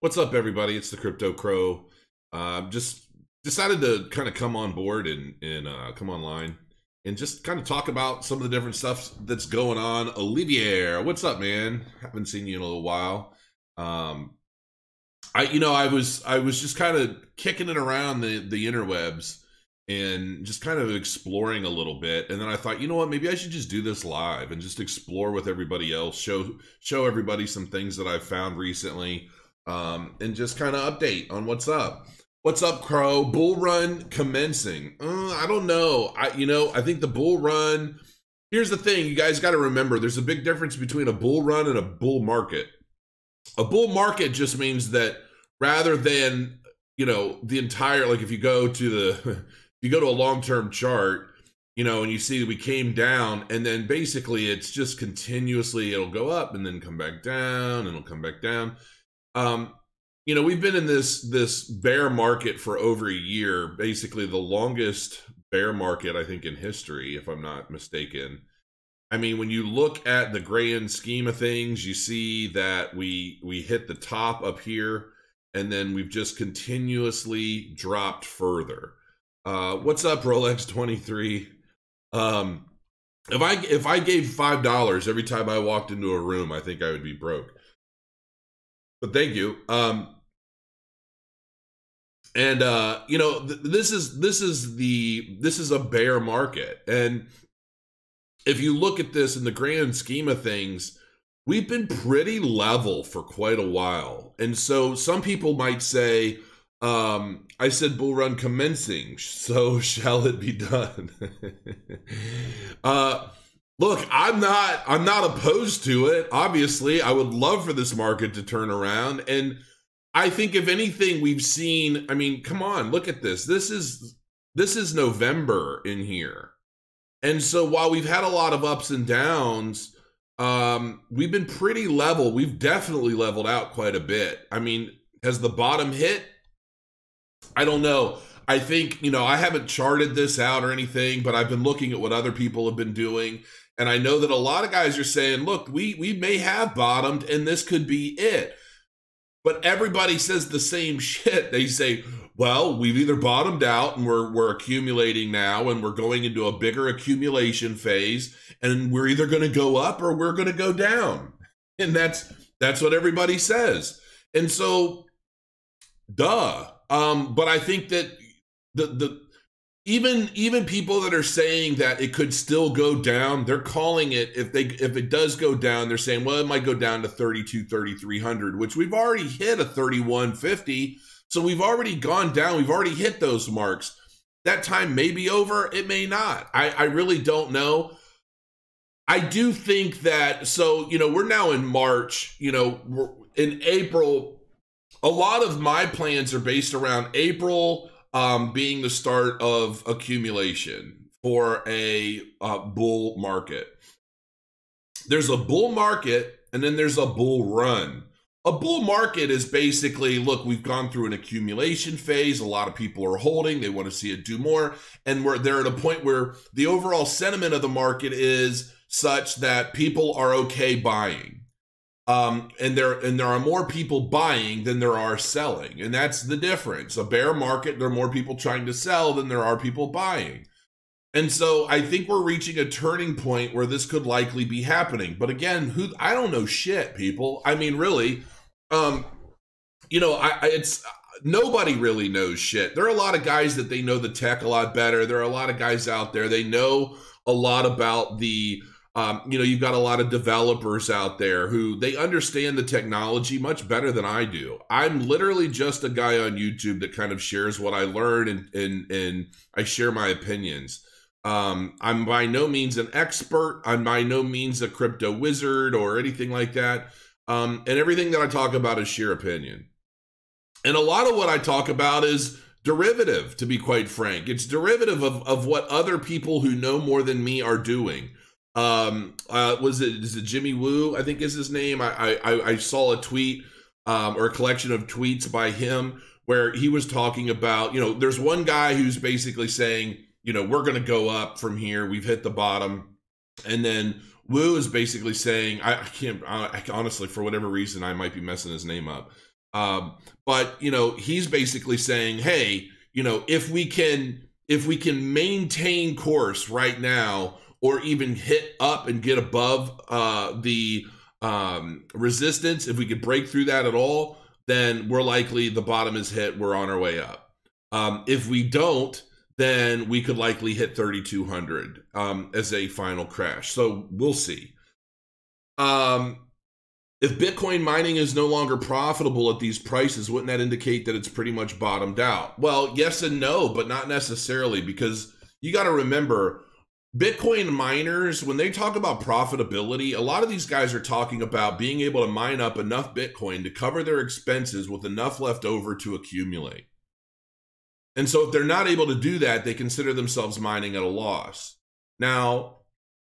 What's up, everybody? It's the Crypto Crow. Uh, just decided to kind of come on board and and uh, come online and just kind of talk about some of the different stuff that's going on. Olivier, what's up, man? Haven't seen you in a little while. Um, I, you know, I was I was just kind of kicking it around the the interwebs and just kind of exploring a little bit and then i thought you know what maybe i should just do this live and just explore with everybody else show show everybody some things that i've found recently um, and just kind of update on what's up. What's up, Crow? Bull run commencing. Uh, I don't know. I you know I think the bull run. Here's the thing, you guys got to remember. There's a big difference between a bull run and a bull market. A bull market just means that rather than you know the entire like if you go to the if you go to a long term chart you know, and you see we came down, and then basically it's just continuously it'll go up and then come back down, and it'll come back down. Um, you know, we've been in this this bear market for over a year, basically the longest bear market I think in history, if I'm not mistaken. I mean, when you look at the grand scheme of things, you see that we we hit the top up here, and then we've just continuously dropped further. Uh, what's up, Rolex twenty three? Um, if I if I gave five dollars every time I walked into a room, I think I would be broke but thank you. Um, and uh, you know, th- this is this is the this is a bear market, and if you look at this in the grand scheme of things, we've been pretty level for quite a while, and so some people might say. Um, I said bull run commencing, so shall it be done. uh, Look, I'm not I'm not opposed to it. Obviously, I would love for this market to turn around and I think if anything we've seen, I mean, come on, look at this. This is this is November in here. And so while we've had a lot of ups and downs, um, we've been pretty level. We've definitely leveled out quite a bit. I mean, has the bottom hit? I don't know. I think, you know, I haven't charted this out or anything, but I've been looking at what other people have been doing. And I know that a lot of guys are saying, look, we, we may have bottomed and this could be it. But everybody says the same shit. They say, well, we've either bottomed out and we're, we're accumulating now and we're going into a bigger accumulation phase and we're either going to go up or we're going to go down. And that's, that's what everybody says. And so, duh. Um, but I think that the, the, even even people that are saying that it could still go down they're calling it if they if it does go down they're saying well it might go down to 32 3300 which we've already hit a 3150 so we've already gone down. We've already hit those marks. That time may be over. It may not. I i really don't know. I do think that so you know we're now in march you know in april. A lot of my plans are based around april um, being the start of accumulation for a uh, bull market. There's a bull market and then there's a bull run. A bull market is basically look, we've gone through an accumulation phase. A lot of people are holding, they want to see it do more. And we're they're at a point where the overall sentiment of the market is such that people are okay buying um, and there and there are more people buying than there are selling, and that's the difference. A bear market, there are more people trying to sell than there are people buying, and so I think we're reaching a turning point where this could likely be happening. But again, who I don't know shit, people. I mean, really, um, you know, I, I it's nobody really knows shit. There are a lot of guys that they know the tech a lot better. There are a lot of guys out there they know a lot about the um, you know, you've got a lot of developers out there who they understand the technology much better than I do. I'm literally just a guy on YouTube that kind of shares what I learn and and, and I share my opinions. Um, I'm by no means an expert. I'm by no means a crypto wizard or anything like that. Um, and everything that I talk about is sheer opinion. And a lot of what I talk about is derivative, to be quite frank. It's derivative of, of what other people who know more than me are doing um uh was it is it jimmy woo i think is his name? I i i saw a tweet um or a collection of tweets by him where he was talking about you know there's one guy who's basically saying you know we're gonna go up from here we've hit the bottom. And then woo is basically saying i, I can't I, honestly for whatever reason i might be messing his name up. Um, but you know, he's basically saying, hey, you know, if we can if we can maintain course right now, or even hit up and get above uh, the um, resistance, if we could break through that at all, then we're likely the bottom is hit. We're on our way up. Um, if we don't, then we could likely hit 3,200 um, as a final crash. So we'll see. Um, if Bitcoin mining is no longer profitable at these prices, wouldn't that indicate that it's pretty much bottomed out? Well, yes and no, but not necessarily because you got to remember Bitcoin miners, when they talk about profitability, a lot of these guys are talking about being able to mine up enough Bitcoin to cover their expenses with enough left over to accumulate. And so if they're not able to do that, they consider themselves mining at a loss. Now,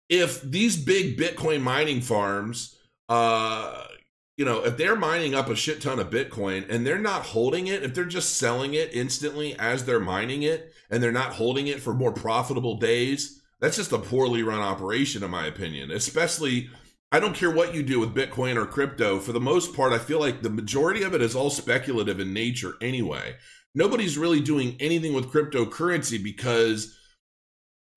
if these big Bitcoin mining farms uh, you know, if they're mining up a shit ton of Bitcoin and they're not holding it, if they're just selling it instantly as they're mining it and they're not holding it for more profitable days, that's just a poorly run operation, in my opinion. Especially, I don't care what you do with Bitcoin or crypto. For the most part, I feel like the majority of it is all speculative in nature anyway. Nobody's really doing anything with cryptocurrency because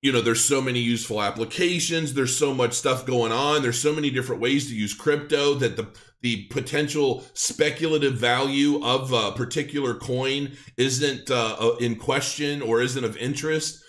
you know there's so many useful applications there's so much stuff going on there's so many different ways to use crypto that the the potential speculative value of a particular coin isn't uh, uh, in question or isn't of interest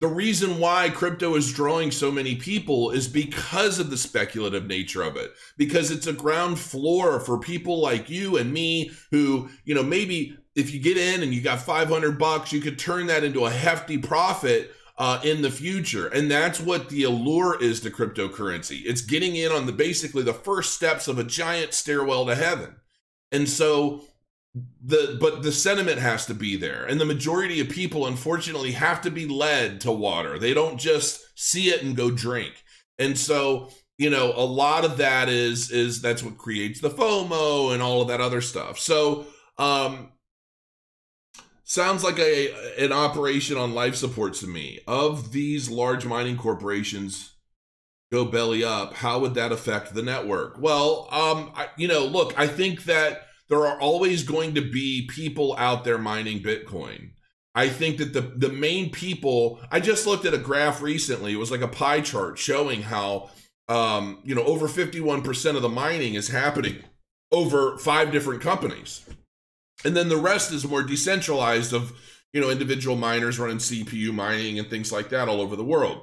the reason why crypto is drawing so many people is because of the speculative nature of it because it's a ground floor for people like you and me who you know maybe if you get in and you got 500 bucks you could turn that into a hefty profit uh, in the future. And that's what the allure is to cryptocurrency. It's getting in on the basically the first steps of a giant stairwell to heaven. And so the but the sentiment has to be there and the majority of people unfortunately have to be led to water they don't just see it and go drink and so you know a lot of that is is that's what creates the fomo and all of that other stuff so um sounds like a an operation on life support to me. Of these large mining corporations go belly up, how would that affect the network? Well, um, I, you know, look, I think that there are always going to be people out there mining Bitcoin. I think that the the main people. I just looked at a graph recently. It was like a pie chart showing how, um, you know, over fifty one percent of the mining is happening over five different companies and then the rest is more decentralized of you know individual miners running cpu mining and things like that all over the world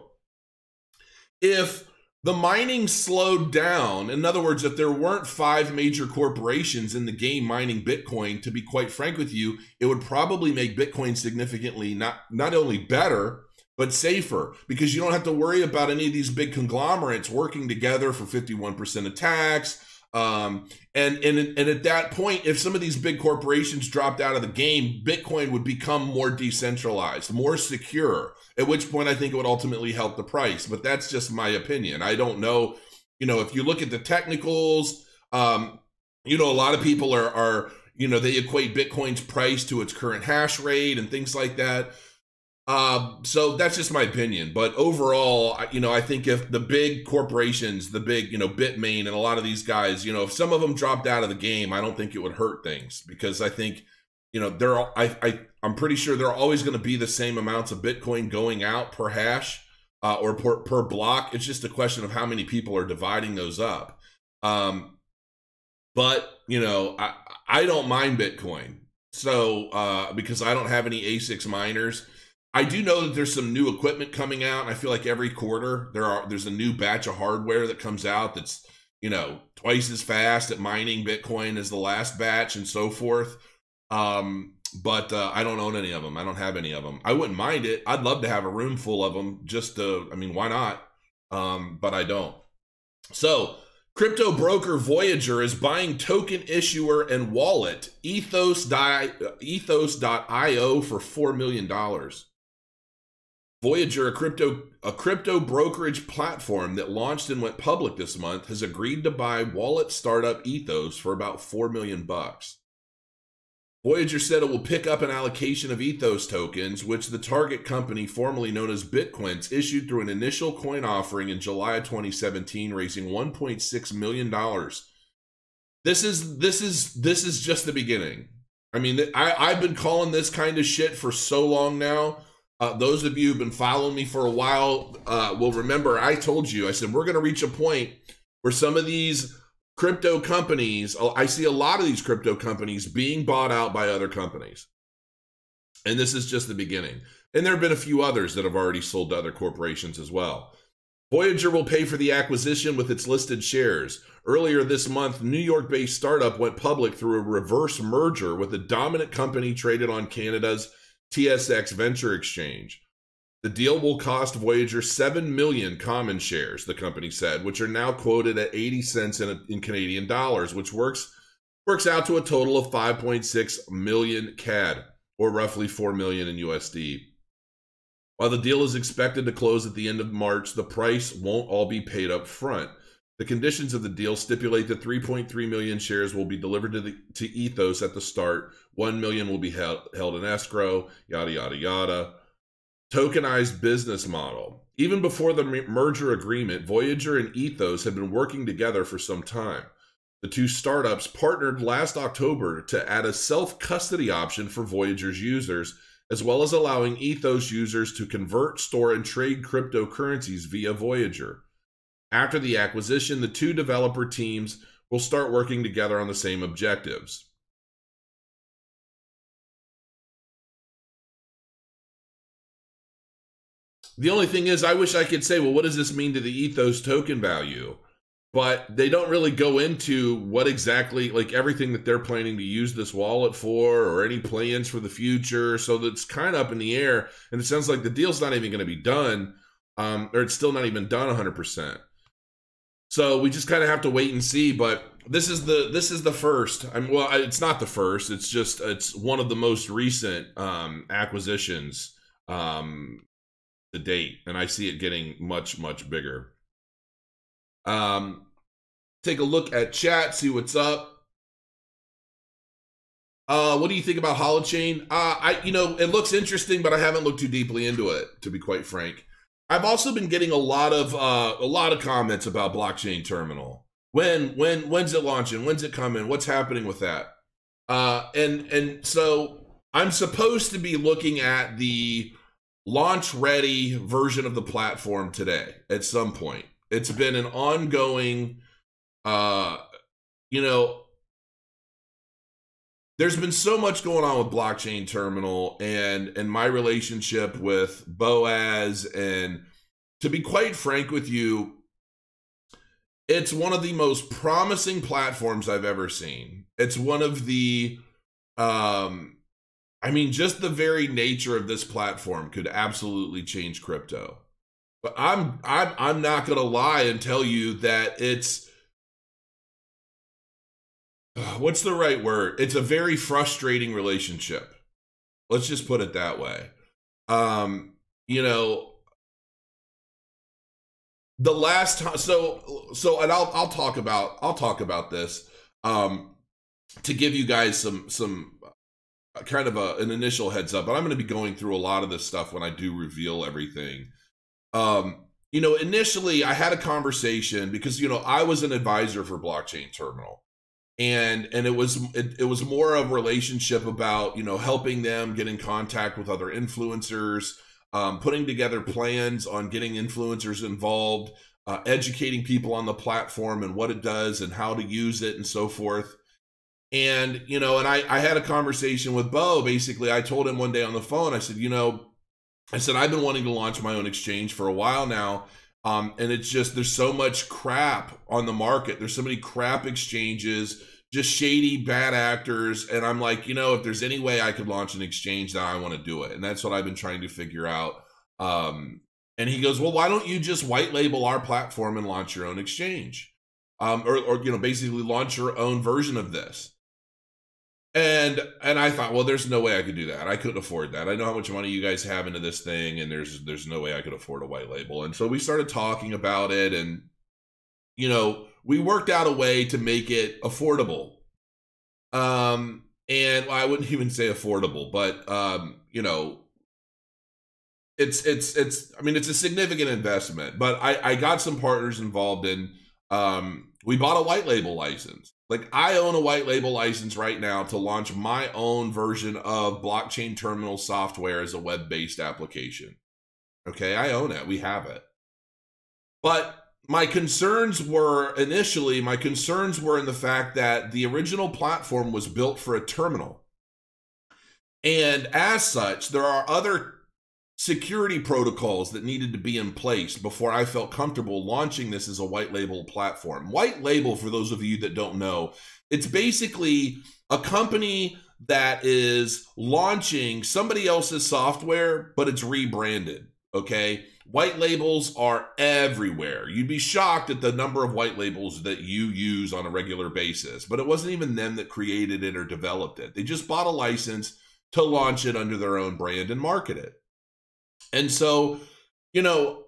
if the mining slowed down. In other words if there weren't five major corporations in the game mining bitcoin to be quite frank with you it would probably make bitcoin significantly not not only better but safer. Because you don't have to worry about any of these big conglomerates working together for 51% attacks um, and and and at that point, if some of these big corporations dropped out of the game, Bitcoin would become more decentralized, more secure. At which point, I think it would ultimately help the price. But that's just my opinion. I don't know. You know, if you look at the technicals, um, you know, a lot of people are are you know they equate Bitcoin's price to its current hash rate and things like that. Uh, so that's just my opinion. But overall, you know, I think if the big corporations, the big, you know, Bitmain and a lot of these guys, you know, if some of them dropped out of the game, I don't think it would hurt things because I think, you know, there are, I, I, I'm pretty sure there are always going to be the same amounts of Bitcoin going out per hash uh, or per, per block. It's just a question of how many people are dividing those up. Um, but, you know, I, I don't mind Bitcoin. So, uh, because I don't have any ASICs miners, I do know that there's some new equipment coming out. I feel like every quarter there are there's a new batch of hardware that comes out that's you know twice as fast at mining Bitcoin as the last batch and so forth. Um, but uh, I don't own any of them. I don't have any of them. I wouldn't mind it. I'd love to have a room full of them. Just to, I mean, why not? Um, but I don't. So, crypto broker Voyager is buying token issuer and wallet Ethos.io Ethos.io for four million dollars. Voyager, a crypto a crypto brokerage platform that launched and went public this month, has agreed to buy wallet startup Ethos for about 4 million bucks. Voyager said it will pick up an allocation of Ethos tokens, which the target company, formerly known as Bitquence, issued through an initial coin offering in July of 2017, raising $1.6 million this is this is this is just the beginning. I mean, I I've been calling this kind of shit for so long now. Uh, those of you who've been following me for a while uh, will remember I told you I said we're going to reach a point where some of these crypto companies, oh, I see a lot of these crypto companies being bought out by other companies. And this is just the beginning. And there have been a few others that have already sold to other corporations as well. Voyager will pay for the acquisition with its listed shares. Earlier this month, New York based startup went public through a reverse merger with a dominant company traded on Canada's TSX Venture Exchange. The deal will cost Voyager 7 million common shares, the company said, which are now quoted at 80 cents in, in Canadian dollars, which works works out to a total of 5.6 million CAD, or roughly 4 million in USD. While the deal is expected to close at the end of March, the price won't all be paid up front. The conditions of the deal stipulate that 3.3 million shares will be delivered to, the, to Ethos at the start. 1 million will be held, held in escrow, yada, yada, yada tokenized business model. Even before the merger agreement, Voyager and Ethos had been working together for some time. The two startups partnered last October to add a self custody option for Voyager's users, as well as allowing Ethos users to convert, store, and trade cryptocurrencies via Voyager. After the acquisition, the two developer teams will start working together on the same objectives. The only thing is, I wish I could say, well, what does this mean to the ethos token value? But they don't really go into what exactly, like everything that they're planning to use this wallet for or any plans for the future. So that's kind of up in the air. And it sounds like the deal's not even going to be done, um, or it's still not even done 100%. So we just kind of have to wait and see. But this is the this is the first. I'm well, it's not the first. It's just it's one of the most recent um, acquisitions um, the date, and I see it getting much, much bigger. Um, take a look at chat, see what's up. Uh, what do you think about Holochain? Uh, I, you know, it looks interesting, but I haven't looked too deeply into it, to be quite frank. I've also been getting a lot of uh, a lot of comments about blockchain terminal. When, when, when's it launching? When's it coming? What's happening with that? Uh, and and so I'm supposed to be looking at the launch ready version of the platform today at some point. It's been an ongoing uh you know there's been so much going on with blockchain terminal and and my relationship with Boaz and to be quite frank with you it's one of the most promising platforms I've ever seen. It's one of the um I mean, just the very nature of this platform could absolutely change crypto. But I'm I'm I'm not gonna lie and tell you that it's what's the right word? It's a very frustrating relationship. Let's just put it that way. Um, you know, the last time so so and I'll I'll talk about I'll talk about this um to give you guys some some kind of a, an initial heads up, but I'm going to be going through a lot of this stuff when I do reveal everything. Um, you know, initially I had a conversation because you know I was an advisor for Blockchain Terminal, and and it was it, it was more of a relationship about you know helping them get in contact with other influencers, um, putting together plans on getting influencers involved, uh, educating people on the platform and what it does and how to use it and so forth. And, you know, and I, I had a conversation with Bo. Basically, I told him one day on the phone, I said, you know, I said, I've been wanting to launch my own exchange for a while now. Um, and it's just, there's so much crap on the market. There's so many crap exchanges, just shady, bad actors. And I'm like, you know, if there's any way I could launch an exchange, that I want to do it. And that's what I've been trying to figure out. Um, and he goes, well, why don't you just white label our platform and launch your own exchange? Um, or, or, you know, basically launch your own version of this. And and I thought, well, there's no way I could do that. I couldn't afford that. I know how much money you guys have into this thing, and there's there's no way I could afford a white label. And so we started talking about it, and you know, we worked out a way to make it affordable. Um, and well, I wouldn't even say affordable, but um, you know, it's it's it's. I mean, it's a significant investment, but I I got some partners involved in um we bought a white label license. Like I own a white label license right now to launch my own version of blockchain terminal software as a web-based application. Okay, I own it. We have it. But my concerns were initially my concerns were in the fact that the original platform was built for a terminal. And as such, there are other security protocols that needed to be in place before I felt comfortable launching this as a white label platform. White label, for those of you that don't know, it's basically a company that is launching somebody else's software, but it's rebranded. Okay. White labels are everywhere. You'd be shocked at the number of white labels that you use on a regular basis, but it wasn't even them that created it or developed it. They just bought a license to launch it under their own brand and market it. And so, you know,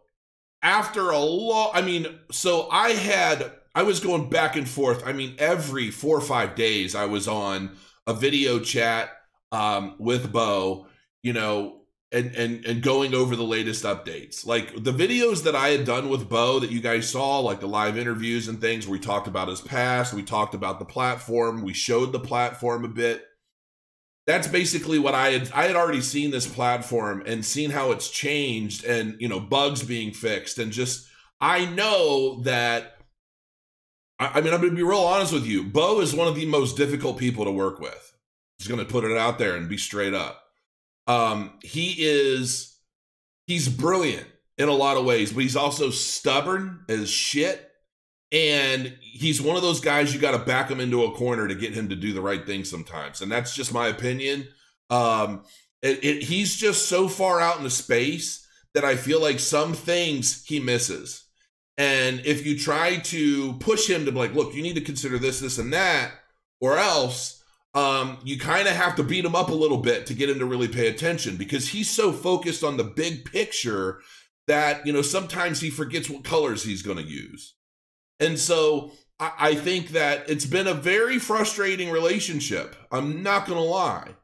after a lot, I mean, so I had, I was going back and forth. I mean, every four or five days, I was on a video chat um, with Bo, you know, and and and going over the latest updates. Like the videos that I had done with Bo that you guys saw, like the live interviews and things, where we talked about his past, we talked about the platform, we showed the platform a bit. That's basically what I had I had already seen this platform and seen how it's changed and you know bugs being fixed and just I know that I, I mean I'm gonna be real honest with you. Bo is one of the most difficult people to work with. Just gonna put it out there and be straight up um, he is he's brilliant in a lot of ways, but he's also stubborn as shit. And he's one of those guys you got to back him into a corner to get him to do the right thing sometimes. And that's just my opinion. Um, it, it, he's just so far out in the space that I feel like some things he misses. And if you try to push him to be like, look, you need to consider this, this, and that, or else um, you kind of have to beat him up a little bit to get him to really pay attention because he's so focused on the big picture that you know sometimes he forgets what colors he's going to use and so I, I think that it's been a very frustrating relationship i'm not going to lie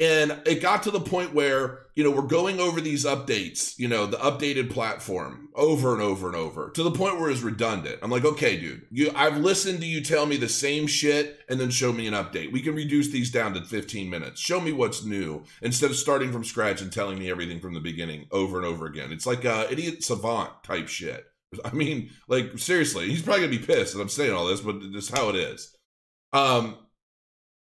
and it got to the point where, you know, we're going over these updates, you know, the updated platform over and over and over to the point where it's redundant. I'm like, okay, dude, you I've listened to you tell me the same shit and then show me an update. We can reduce these down to 15 minutes. Show me what's new instead of starting from scratch and telling me everything from the beginning over and over again. It's like uh idiot savant type shit. I mean, like seriously, he's probably gonna be pissed that I'm saying all this, but it's how it is. Um,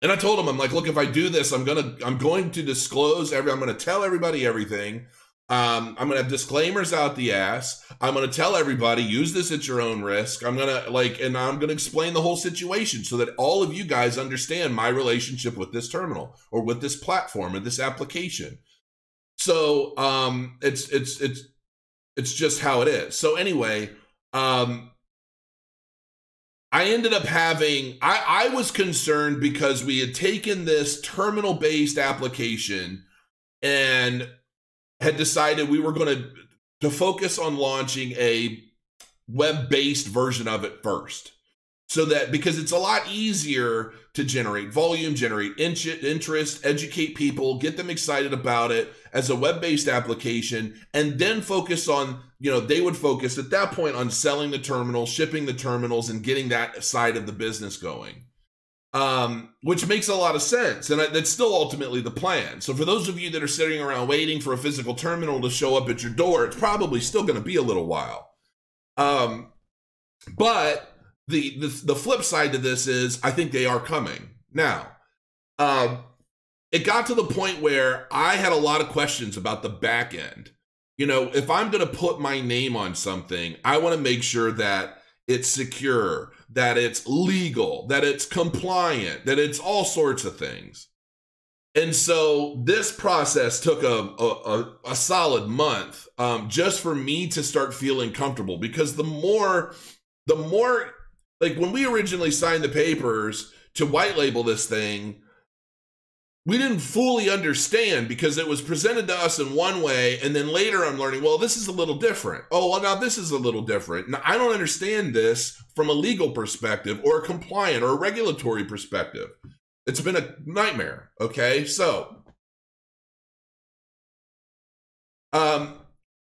and I told him, I'm like, look, if I do this, I'm gonna, I'm going to disclose every, I'm gonna tell everybody everything. Um, I'm gonna have disclaimers out the ass. I'm gonna tell everybody, use this at your own risk. I'm gonna like, and I'm gonna explain the whole situation so that all of you guys understand my relationship with this terminal or with this platform or this application. So um, it's it's it's it's just how it is. So anyway, um, I ended up having, I, I was concerned because we had taken this terminal based application and had decided we were going to to focus on launching a web based version of it first so that because it's a lot easier to generate volume, generate interest, educate people, get them excited about it as a web-based application, and then focus on, you know, they would focus at that point on selling the terminals, shipping the terminals, and getting that side of the business going. Um, which makes a lot of sense, and that's still ultimately the plan. So, for those of you that are sitting around waiting for a physical terminal to show up at your door, it's probably still going to be a little while. Um, but the, the the flip side to this is I think they are coming now. Um, it got to the point where I had a lot of questions about the back end. You know, if I'm going to put my name on something, I want to make sure that it's secure, that it's legal, that it's compliant, that it's all sorts of things. And so this process took a, a, a solid month um, just for me to start feeling comfortable because the more the more like when we originally signed the papers to white label this thing, we didn't fully understand because it was presented to us in one way and then later i'm learning well this is a little different. Oh well now this is a little different. Now i don't understand this from a legal perspective or a compliant or a regulatory perspective. It's been a nightmare okay? So um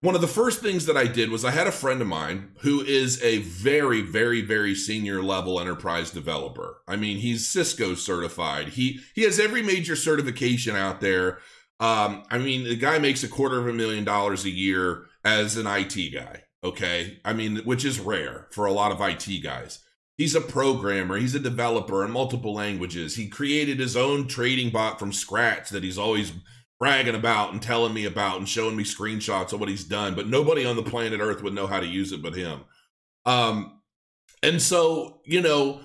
one of the first things that I did was I had a friend of mine who is a very, very, very senior level enterprise developer. I mean, he's Cisco certified. He he has every major certification out there. Um, I mean, the guy makes a quarter of a million dollars a year as an IT guy. Okay, I mean, which is rare for a lot of IT guys. He's a programmer. He's a developer in multiple languages. He created his own trading bot from scratch that he's always bragging about and telling me about and showing me screenshots of what he's done, but nobody on the planet Earth would know how to use it but him. Um, and so, you know,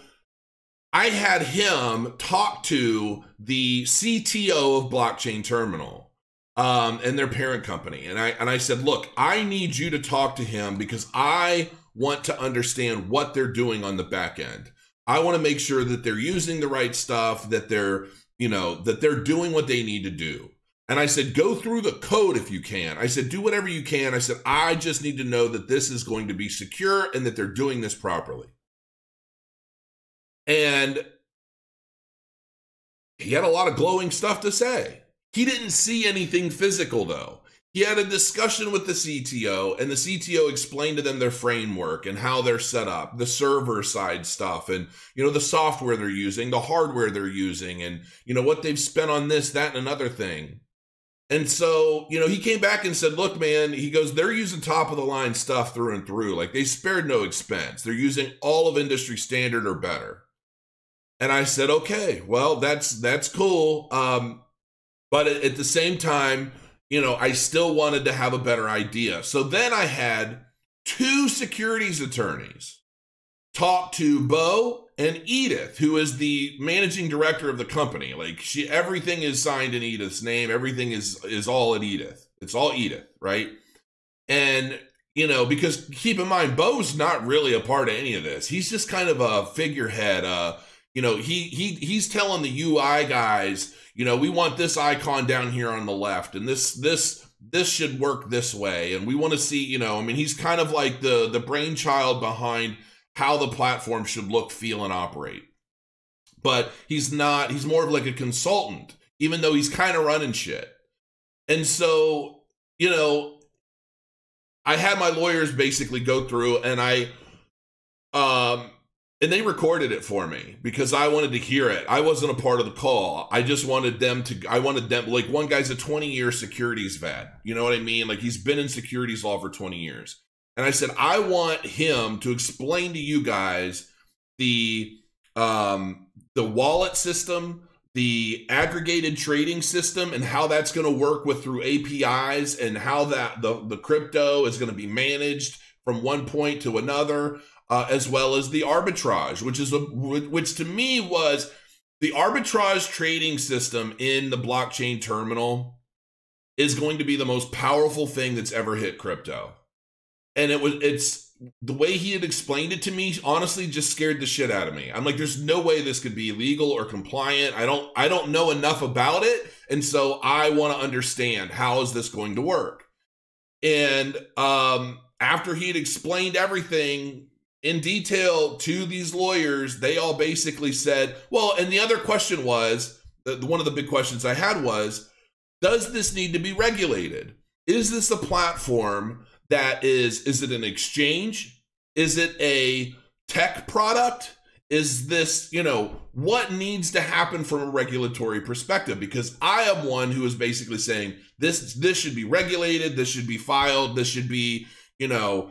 I had him talk to the CTO of Blockchain Terminal um, and their parent company, and I and I said, look, I need you to talk to him because I want to understand what they're doing on the back end. I want to make sure that they're using the right stuff, that they're you know that they're doing what they need to do. And I said, go through the code if you can. I said, do whatever you can. I said, I just need to know that this is going to be secure and that they're doing this properly. And he had a lot of glowing stuff to say. He didn't see anything physical, though. He had a discussion with the CTO, and the CTO explained to them their framework and how they're set up, the server side stuff, and you know the software they're using, the hardware they're using, and you know what they've spent on this, that, and another thing. And so, you know, he came back and said, look, man, he goes, they're using top of the line stuff through and through. Like they spared no expense. They're using all of industry standard or better. And I said, okay, well, that's that's cool. Um, but at, at the same time, you know, I still wanted to have a better idea. So then I had two securities attorneys talk to Bo and Edith, who is the managing director of the company. Like she everything is signed in Edith's name. Everything is is all at Edith. It's all Edith, right? And you know, because keep in mind, Bo's not really a part of any of this. He's just kind of a figurehead. Uh, you know, he he he's telling the UI guys, you know, we want this icon down here on the left, and this this this should work this way, and we want to see, you know, I mean, he's kind of like the the brainchild behind how the platform should look, feel, and operate. But he's not, he's more of like a consultant, even though he's kind of running shit. And so, you know, I had my lawyers basically go through and I, um, and they recorded it for me because I wanted to hear it. I wasn't a part of the call. I just wanted them to, I wanted them, like one guy's a 20 year securities vet. You know what I mean? Like he's been in securities law for 20 years. And I said, I want him to explain to you guys the um, the wallet system, the aggregated trading system, and how that's going to work with through APIs, and how that the the crypto is going to be managed from one point to another, uh, as well as the arbitrage, which is a which to me was the arbitrage trading system in the blockchain terminal is going to be the most powerful thing that's ever hit crypto and it was it's the way he had explained it to me honestly just scared the shit out of me. I'm like there's no way this could be legal or compliant. I don't i don't know enough about it and so i want to understand how is this going to work? And um after he had explained everything in detail to these lawyers they all basically said well and the other question was one of the big questions i had was does this need to be regulated? Is this a platform that is is it an exchange? Is it a tech product? Is this you know what needs to happen from a regulatory perspective? Because i am one who is basically saying this this should be regulated this should be filed this should be you know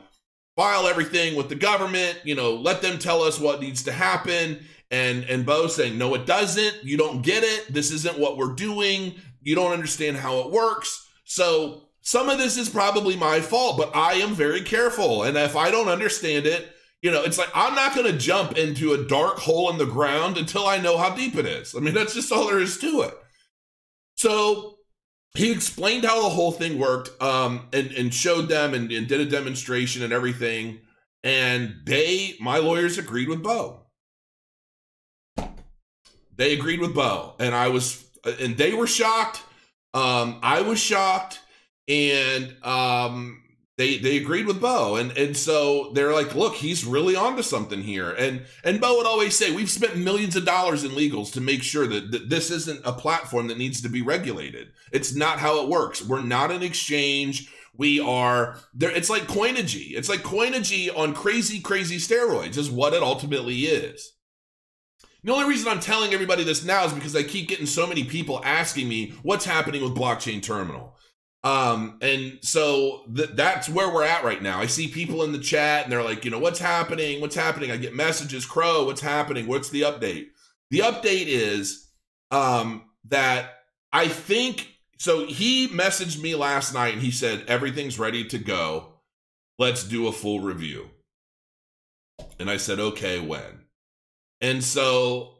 file everything with the government you know let them tell us what needs to happen. And and bo saying no it doesn't. You don't get it. This isn't what we're doing. You don't understand how it works. So some of this is probably my fault, but I am very careful. And if I don't understand it, you know, it's like I'm not going to jump into a dark hole in the ground until I know how deep it is. I mean, that's just all there is to it. So he explained how the whole thing worked um, and, and showed them and, and did a demonstration and everything. And they, my lawyers agreed with Bo. They agreed with Bo. And I was, and they were shocked. Um, I was shocked and um, they they agreed with Bo, and and so they're like, look, he's really onto something here. And and Bo would always say, we've spent millions of dollars in legals to make sure that, that this isn't a platform that needs to be regulated. It's not how it works. We're not an exchange. We are there. It's like Coinigy. It's like Coinigy on crazy, crazy steroids, is what it ultimately is. The only reason I'm telling everybody this now is because I keep getting so many people asking me what's happening with blockchain terminal. Um, and so th- that's where we're at right now. I see people in the chat and they're like, you know, what's happening? What's happening? I get messages, Crow, what's happening? What's the update? The update is um, that I think so. He messaged me last night and he said, everything's ready to go. Let's do a full review. And I said, okay, when? And so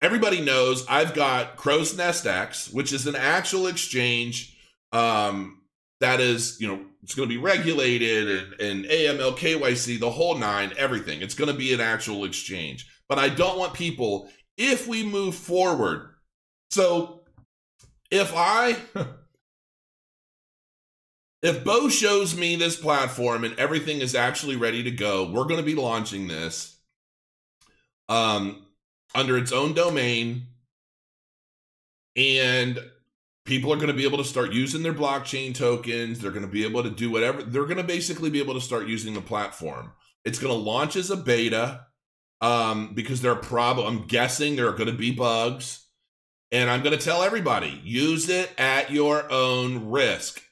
everybody knows I've got Crow's Nest X, which is an actual exchange um, that is, you know, it's going to be regulated and, and AML, KYC, the whole nine, everything. It's going to be an actual exchange. But I don't want people, if we move forward, so if I if Bo shows me this platform and everything is actually ready to go, we're going to be launching this um under its own domain and people are going to be able to start using their blockchain tokens, they're going to be able to do whatever they're going to basically be able to start using the platform. It's going to launch as a beta um because there are probably I'm guessing there are going to be bugs and I'm going to tell everybody use it at your own risk.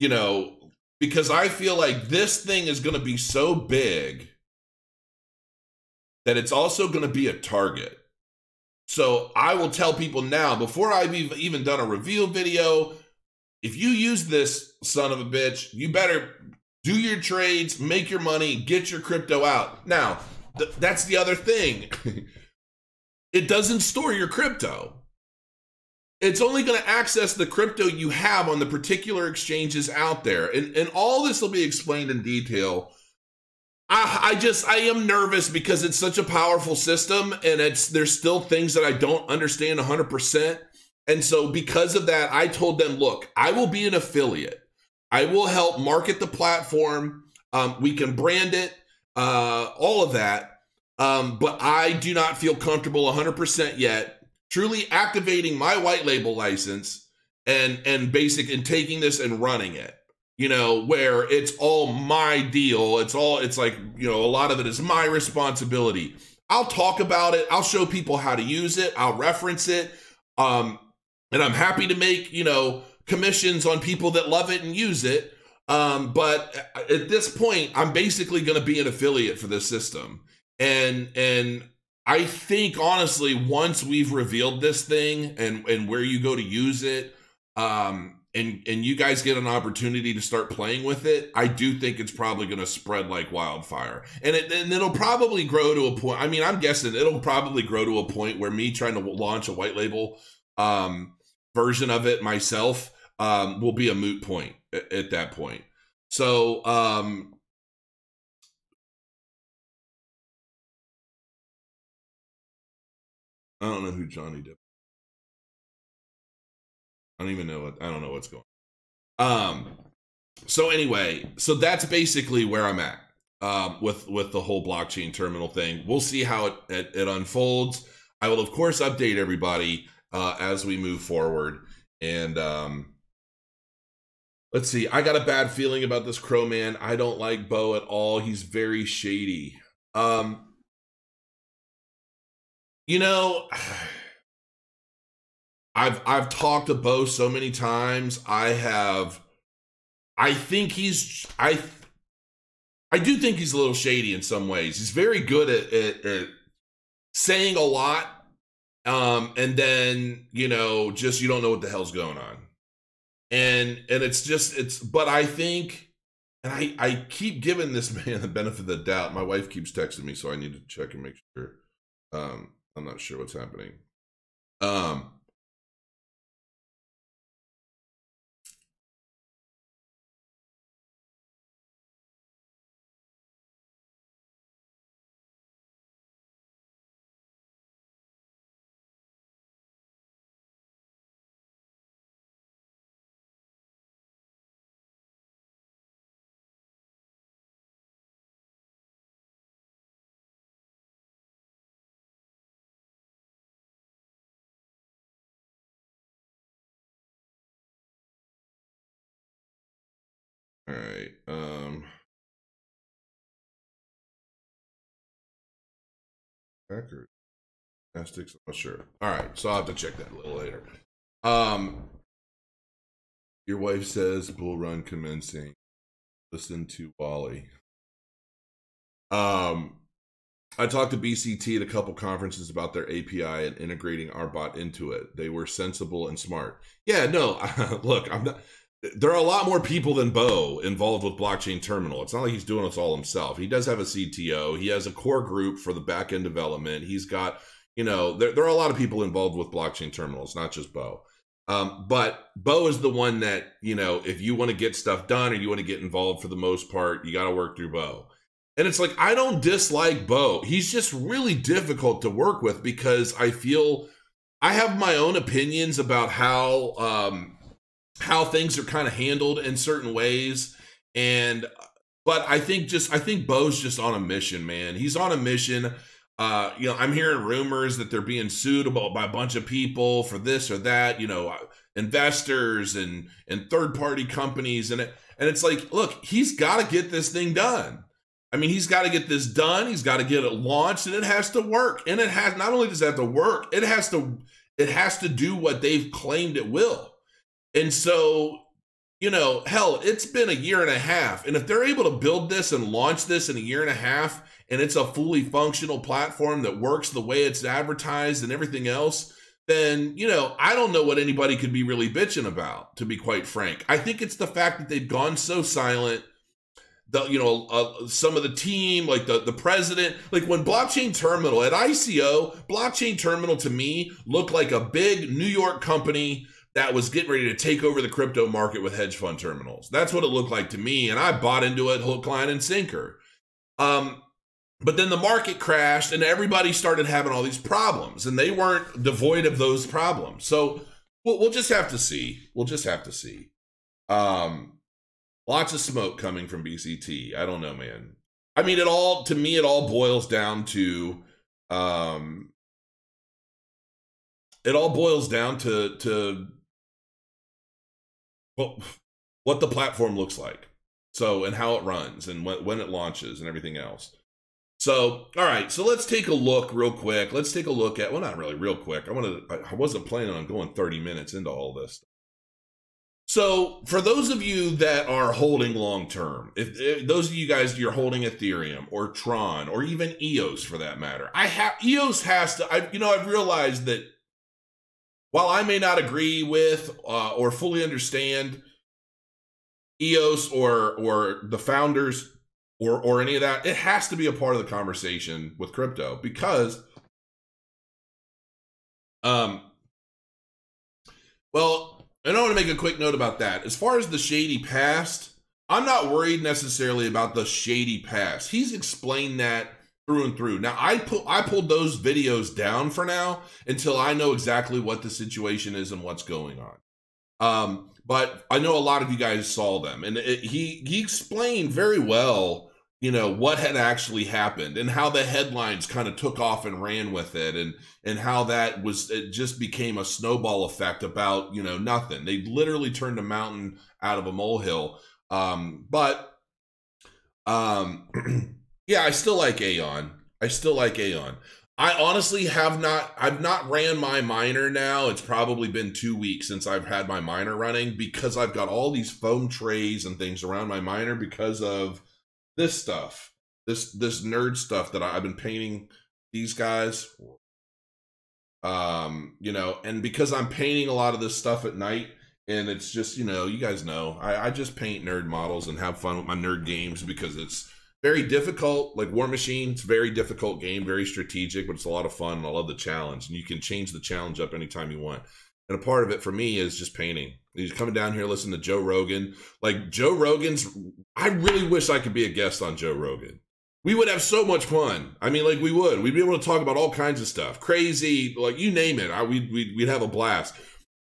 You know, because I feel like this thing is going to be so big that it's also going to be a target. So I will tell people now, before I've even done a reveal video, if you use this son of a bitch, you better do your trades, make your money, get your crypto out. Now, th- that's the other thing. it doesn't store your crypto it's only going to access the crypto you have on the particular exchanges out there. And, and all this will be explained in detail. I, I just, I am nervous because it's such a powerful system and it's, there's still things that I don't understand 100%. And so because of that, I told them, look, I will be an affiliate. I will help market the platform. Um, we can brand it, uh, all of that. Um, but I do not feel comfortable 100% yet truly activating my white label license and and basic and taking this and running it you know where it's all my deal. It's all it's like you know a lot of it is my responsibility. I'll talk about it. I'll show people how to use it. I'll reference it. Um and i'm happy to make you know commissions on people that love it and use it. Um but at this point i'm basically going to be an affiliate for this system. And and I think honestly, once we've revealed this thing and and where you go to use it, um, and and you guys get an opportunity to start playing with it, I do think it's probably going to spread like wildfire, and it and it'll probably grow to a point. I mean, I'm guessing it'll probably grow to a point where me trying to launch a white label um, version of it myself um, will be a moot point at, at that point. So um, I don't know who Johnny Depp. I don't even know what I don't know what's going. On. Um. So anyway, so that's basically where I'm at um, with with the whole blockchain terminal thing. We'll see how it it, it unfolds. I will of course update everybody uh, as we move forward. And um, let's see. I got a bad feeling about this Crow man. I don't like Bo at all. He's very shady. Um, you know, I've I've talked to Bo so many times. I have I think he's I I do think he's a little shady in some ways. He's very good at, at, at saying a lot, um, and then you know, just you don't know what the hell's going on, and and it's just it's. But I think, and I I keep giving this man the benefit of the doubt. My wife keeps texting me, so I need to check and make sure. Um, I'm not sure what's happening. Um, record. Gymnastics, I'm not sure. All right, so I'll have to check that a little later. Um your wife says bull run commencing. Listen to Wally. Um I talked to BCT at a couple conferences about their API and integrating our bot into it. They were sensible and smart. Yeah, no, look, I'm not. There are a lot more people than Bo involved with blockchain terminal. It's not like he's doing this all himself. He does have a CTO. He has a core group for the back end development. He's got, you know, there, there are a lot of people involved with blockchain terminals, not just Bo. Um, but Bo is the one that, you know, if you want to get stuff done or you want to get involved for the most part, you got to work through Bo. And it's like, I don't dislike Bo. He's just really difficult to work with because I feel I have my own opinions about how um, how things are kind of handled in certain ways. And but I think just I think Bo's just on a mission, man. He's on a mission. Uh, you know, I'm hearing rumors that they're being sued about by a bunch of people for this or that, you know, investors and and third party companies and it and it's like, look, he's got to get this thing done. I mean, he's got to get this done. He's got to get it launched, and it has to work. And it has not only does it have to work, it has to it has to do what they've claimed it will. And so, you know, hell, it's been a year and a half, and if they're able to build this and launch this in a year and a half, and it's a fully functional platform that works the way it's advertised and everything else, then you know I don't know what anybody could be really bitching about. To be quite frank, I think it's the fact that they've gone so silent the you know uh, some of the team like the the president like when blockchain terminal at ICO blockchain terminal to me looked like a big New York company that was getting ready to take over the crypto market with hedge fund terminals. That's what it looked like to me and I bought into it hook line and sinker. Um but then the market crashed and everybody started having all these problems and they weren't devoid of those problems. So we'll, we'll just have to see. We'll just have to see. Um Lots of smoke coming from BCT. I don't know, man. I mean, it all to me, it all boils down to, um, it all boils down to to what the platform looks like. So and how it runs and when when it launches and everything else. So, all right, so let's take a look real quick. Let's take a look at well, not really real quick. I wanted I wasn't planning on going 30 minutes into all this. So, for those of you that are holding long term, if, if, those of you guys you're holding Ethereum or Tron or even EOS for that matter, I have EOS has to. I you know I've realized that while I may not agree with uh, or fully understand EOS or or the founders or or any of that, it has to be a part of the conversation with crypto because um well and I want to make a quick note about that. As far as the shady past, I'm not worried necessarily about the shady past. He's explained that through and through. Now I put I pulled those videos down for now until I know exactly what the situation is and what's going on. Um, but I know a lot of you guys saw them, and it, he he explained very well you know what had actually happened and how the headlines kind of took off and ran with it and and how that was it just became a snowball effect about you know nothing they literally turned a mountain out of a molehill um but um yeah i still like AION. I still like AION. I honestly have not i've not ran my miner now. It's probably been two weeks since i've had my miner running because i've got all these foam trays and things around my miner because of this stuff, this this nerd stuff that I, I've been painting these guys. Um, you know, and because I'm painting a lot of this stuff at night, and it's just you know, you guys know, I, I just paint nerd models and have fun with my nerd games because it's very difficult. Like War Machine, it's very difficult game, very strategic, but it's a lot of fun. And I love the challenge, and you can change the challenge up anytime you want. And a part of it for me is just painting. He's coming down here listening to Joe Rogan. Like Joe Rogan's, I really wish I could be a guest on Joe Rogan. We would have so much fun. I mean, like we would. We'd be able to talk about all kinds of stuff, crazy, like you name it. I, we'd, we'd we'd have a blast.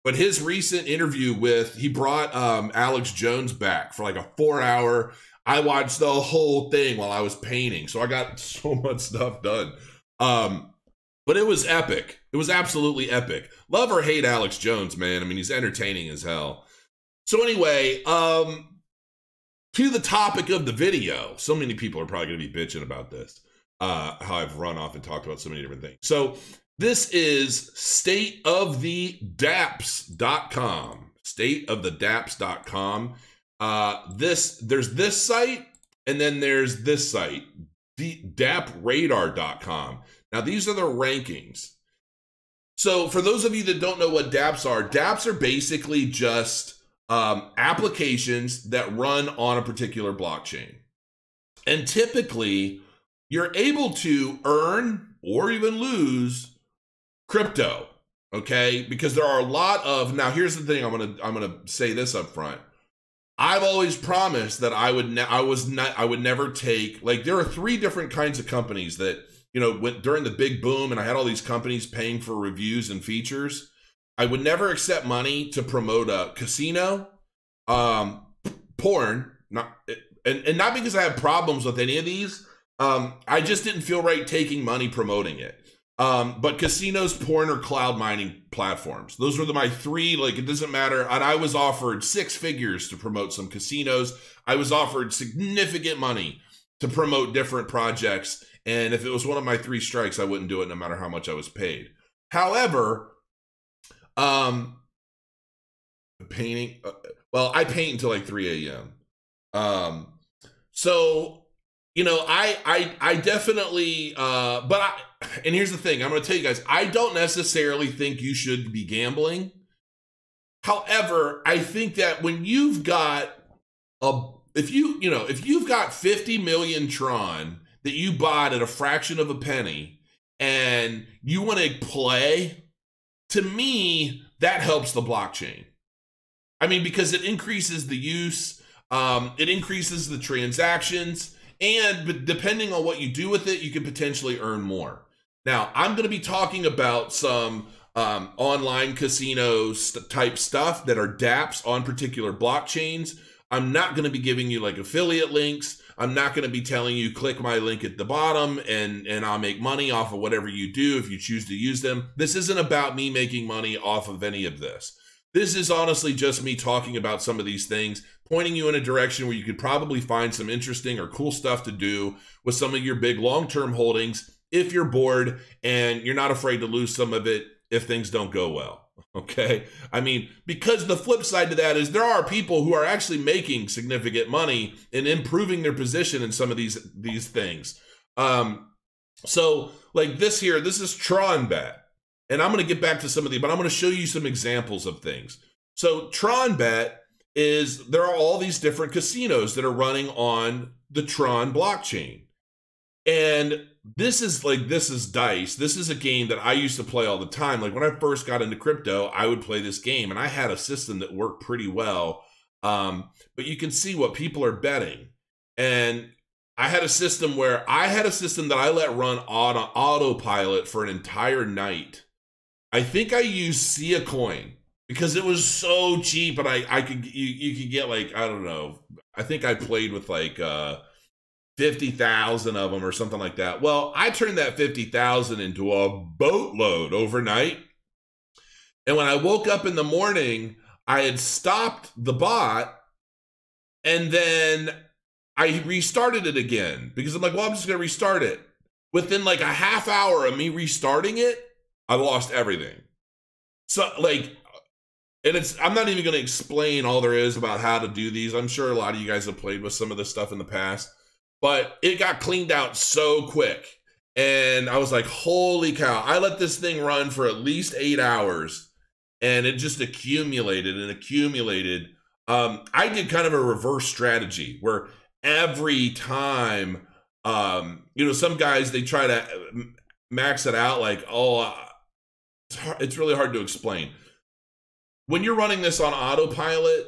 But his recent interview with he brought um, Alex Jones back for like a four hour. I watched the whole thing while I was painting, so I got so much stuff done. Um, but it was epic. It was absolutely epic. Love or hate Alex Jones, man. I mean, he's entertaining as hell. So anyway, um to the topic of the video. So many people are probably going to be bitching about this. Uh, how I've run off and talked about so many different things. So this is stateofthedapps.com. Stateofthedapps.com. Uh, this there's this site, and then there's this site, dappradar.com. Now these are the rankings. So for those of you that don't know what DApps are, DApps are basically just um, applications that run on a particular blockchain. And typically, you're able to earn or even lose crypto, okay? Because there are a lot of now here's the thing I'm to I'm to say this up front. I've always promised that I would ne- I was not I would never take like there are three different kinds of companies that you know went during the big boom and I had all these companies paying for reviews and features I would never accept money to promote a casino, um, porn, not and, and not because I have problems with any of these. Um, I just didn't feel right taking money promoting it. Um, but casinos, porn, or cloud mining platforms. Those were the, my three. Like it doesn't matter. And I was offered six figures to promote some casinos. I was offered significant money to promote different projects. And if it was one of my three strikes, I wouldn't do it no matter how much I was paid. However, um, painting. Uh, well, I paint until like 3 a.m. Um, so you know, I I I definitely. Uh, but I. And here's the thing. I'm going to tell you guys. I don't necessarily think you should be gambling. However, I think that when you've got a if you you know if you've got 50 million Tron that you bought at a fraction of a penny and you want to play to me, that helps the blockchain. I mean, because it increases the use, um, it increases the transactions, and depending on what you do with it, you can potentially earn more. Now, I'm going to be talking about some um, online casinos type stuff that are dApps on particular blockchains. I'm not going to be giving you like affiliate links. I'm not going to be telling you click my link at the bottom and and I'll make money off of whatever you do if you choose to use them. This isn't about me making money off of any of this. This is honestly just me talking about some of these things, pointing you in a direction where you could probably find some interesting or cool stuff to do with some of your big long-term holdings if you're bored and you're not afraid to lose some of it if things don't go well. Okay. I mean, because the flip side to that is there are people who are actually making significant money and improving their position in some of these these things. Um, so like this here, this is Tron TronBet. And I'm going to get back to some of these, but I'm going to show you some examples of things. So Tron TronBet is there are all these different casinos that are running on the Tron blockchain. And this is like this is dice. This is a game that i used to play all the time. Like when i first got into crypto i would play this game and i had a system that worked pretty well. Um, but you can see what people are betting. And i had a system where i had a system that i let run auto autopilot for an entire night. I think i used sia coin because it was so cheap and i i could you, you could get like i don't know i think i played with like uh 50,000 of them or something like that. Well, I turned that 50,000 into a boatload overnight. And when I woke up in the morning, I had stopped the bot and then I restarted it again because I'm like, well, I'm just going to restart it. Within like a half hour of me restarting it, I lost everything. So, like, and it's, I'm not even going to explain all there is about how to do these. I'm sure a lot of you guys have played with some of this stuff in the past but it got cleaned out so quick. And I was like, holy cow. I let this thing run for at least eight hours and it just accumulated and accumulated. Um, I did kind of a reverse strategy where every time, um, you know, some guys they try to max it out like, oh, uh, it's, hard, it's really hard to explain. When you're running this on autopilot,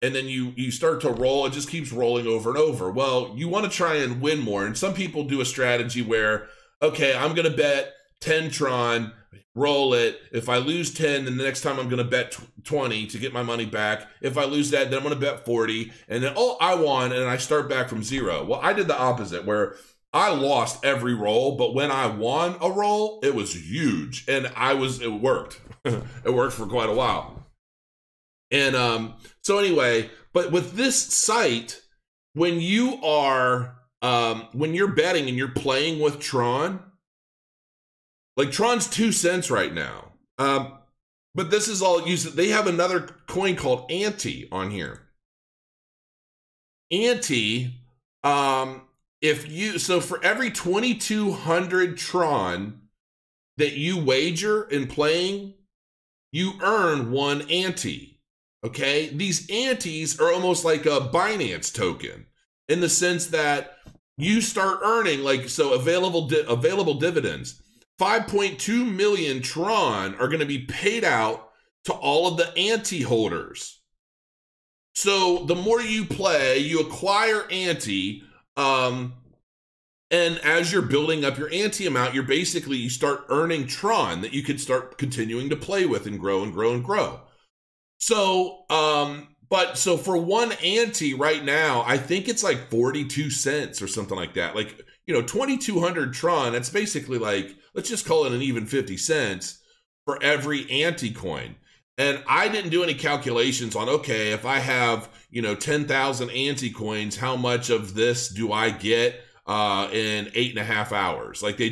and then you you start to roll it just keeps rolling over and over. Well you want to try and win more. And some people do a strategy where okay i'm going to bet 10 tron roll it. If i lose 10 then the next time i'm going to bet 20 to get my money back. If i lose that then i'm going to bet 40 and then oh i won and i start back from zero. Well i did the opposite where I lost every roll, but when I won a roll, it was huge, and I was it worked. it worked for quite a while. And um, so anyway, but with this site, when you are um, when you're betting and you're playing with Tron, like Tron's two cents right now. Um, but this is all used. They have another coin called Ante on here. Ante, um, if you so for every 2200 Tron that you wager in playing, you earn one ante. Okay? These antes are almost like a Binance token in the sense that you start earning like so available di- available dividends. 5.2 million Tron are going to be paid out to all of the ante holders. So the more you play, you acquire ante. um and as you're building up your ante amount, you're basically you start earning Tron that you can start continuing to play with and grow and grow and grow. So, um, but so for one ante right now, I think it's like 42 cents or something like that. Like, you know, 2200 Tron, that's basically like, let's just call it an even 50 cents for every ante coin. And I didn't do any calculations on, okay, if I have, you know, 10,000 ante coins, how much of this do I get? uh, in eight and a half hours. Like they,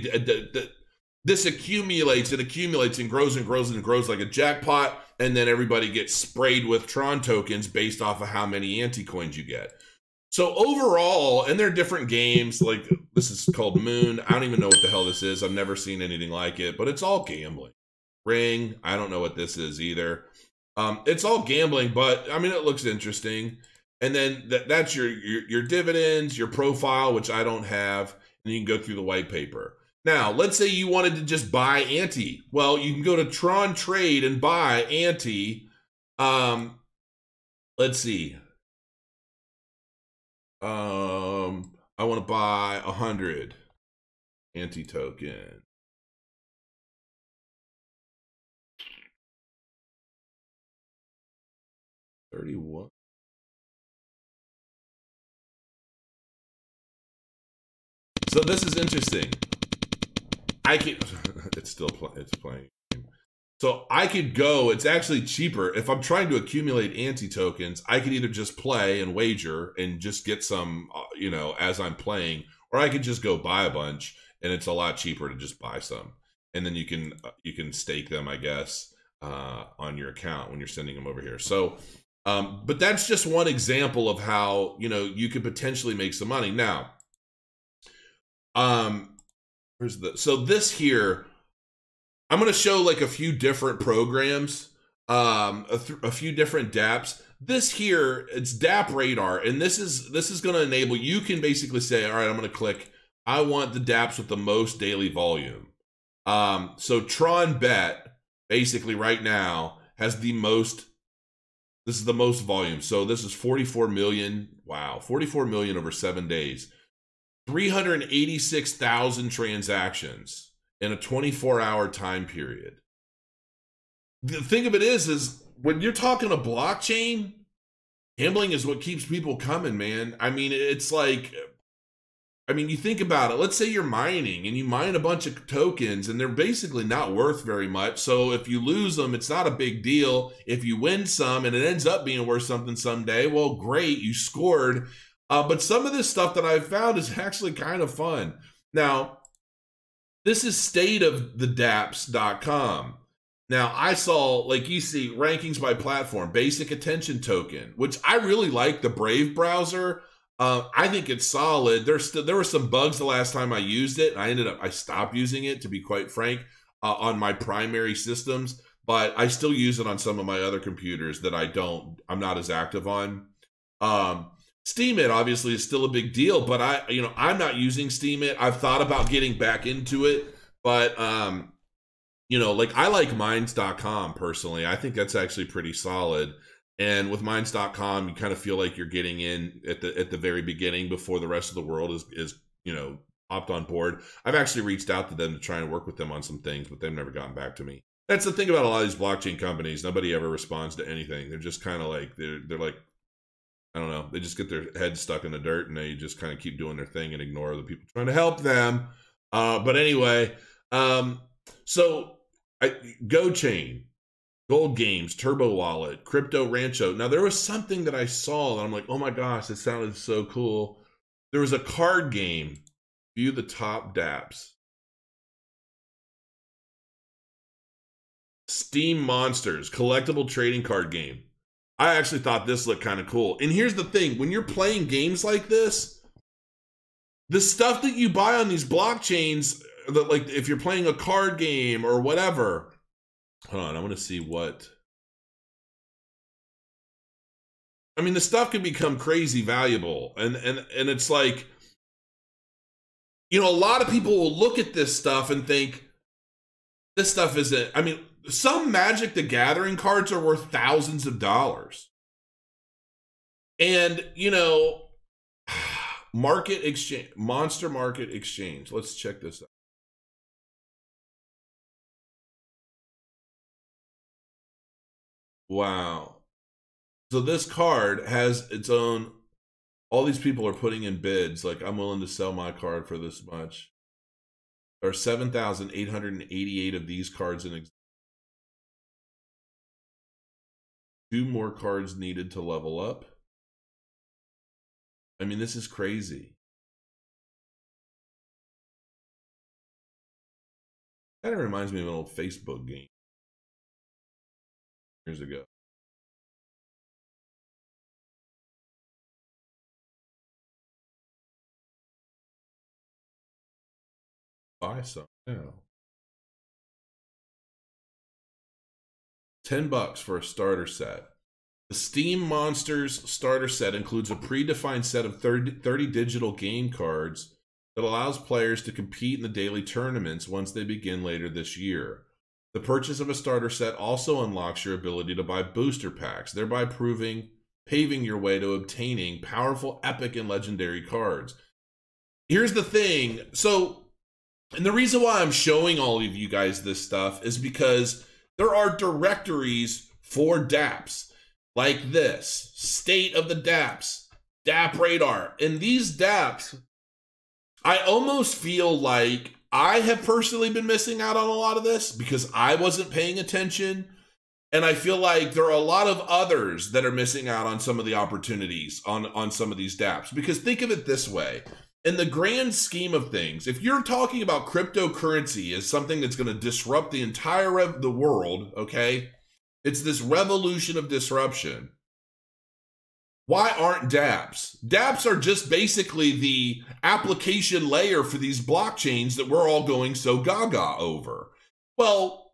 this accumulates and accumulates and grows and grows and grows like a jackpot, and then everybody gets sprayed with Tron tokens based off of how many ante coins you get. So overall, and they're different games. Like this is called Moon. I don't even know what the hell this is. I've never seen anything like it, but it's all gambling. Ring. I don't know what this is either. Um, it's all gambling, but I mean, it looks interesting and then that, that's your, your your dividends, your profile, which I don't have, and you can go through the white paper. Now, let's say you wanted to just buy Ante. Well, you can go to Tron Trade and buy Ante. Um, let's see. Um, I want to buy a hundred Ante token. Thirty-one. So this is interesting. I can. It's still play, it's playing. So I could go. It's actually cheaper if I'm trying to accumulate ante tokens. I could either just play and wager and just get some, uh, you know, as I'm playing, or I could just go buy a bunch, and it's a lot cheaper to just buy some, and then you can uh, you can stake them, I guess, uh, on your account when you're sending them over here. So, um, but that's just one example of how you know you could potentially make some money. Now, um, where's the so this here? I'm gonna show like a few different programs, um, a, th- a few different DApps. This here, it's DApp Radar, and this is this is gonna enable you can basically say, all right, I'm gonna click. I want the DApps with the most daily volume. Um, so Tron Bet basically right now has the most. This is the most volume. So this is 44 million. Wow, 44 million over seven days. 386,000 transactions in a 24 hour time period. The thing of it is, is when you're talking a blockchain, gambling is what keeps people coming, man. I mean, it's like, I mean, you think about it. Let's say you're mining and you mine a bunch of tokens and they're basically not worth very much. So if you lose them, it's not a big deal. If you win some and it ends up being worth something someday, well, great, you scored uh, but some of this stuff that I've found is actually kind of fun. Now, this is stateofthedapps.com. Now, I saw, like you see, rankings by platform, basic attention token, which I really like the Brave browser. Uh, I think it's solid. There's still there were some bugs the last time I used it. I ended up I stopped using it to be quite frank uh, on my primary systems, but I still use it on some of my other computers that I don't. I'm not as active on. Um, Steemit obviously is still a big deal, but I, you know, I'm not using Steemit. I've thought about getting back into it, but um, you know, like I like Minds.com personally. I think that's actually pretty solid. And with Minds.com, you kind of feel like you're getting in at the at the very beginning before the rest of the world is is you know hopped on board. I've actually reached out to them to try and work with them on some things, but they've never gotten back to me. That's the thing about a lot of these blockchain companies. Nobody ever responds to anything. They're just kind of like they're they're like I don't know. They just get their heads stuck in the dirt and they just kind of keep doing their thing and ignore the people trying to help them. Uh, but anyway, um, so I, GoChain. Gold Games, Turbo Wallet, Crypto Rancho. Now there was something that I saw and I'm like, oh my gosh, it sounded so cool. There was a card game. View the top dApps. Steem Monsters, collectible trading card game. I actually thought this looked kind of cool. And here's the thing when you're playing games like this, the stuff that you buy on these blockchains, that like if you're playing a card game or whatever, hold on, I want to see what. I mean, the stuff can become crazy valuable, and and and it's like, you know, a lot of people will look at this stuff and think, this stuff isn't. I mean, some Magic the Gathering cards are worth thousands of dollars. And, you know, market exchange, monster market exchange. Let's check this out. Wow. So this card has its own all these people are putting in bids like I'm willing to sell my card for this much. There are 7,888 of these cards in existence. Two more cards needed to level up. I mean, this is crazy. Kind of reminds me of an old Facebook game years ago. Buy some now. 10 bucks for a starter set. The Steem Monsters starter set includes a predefined set of 30, 30, digital game cards that allows players to compete in the daily tournaments once they begin later this year. The purchase of a starter set also unlocks your ability to buy booster packs, thereby proving paving your way to obtaining powerful epic and legendary cards. Here's the thing. So, and the reason why I'm showing all of you guys this stuff is because there are directories for dApps like this State of the dApps, DApp Radar. And these dApps, I almost feel like I have personally been missing out on a lot of this because I wasn't paying attention. And I feel like there are a lot of others that are missing out on some of the opportunities on, on some of these dApps. Because think of it this way in the grand scheme of things, if you're talking about cryptocurrency as something that's going to disrupt the entire the world, okay, it's this revolution of disruption. Why aren't dApps? dApps are just basically the application layer for these blockchains that we're all going so gaga over. Well,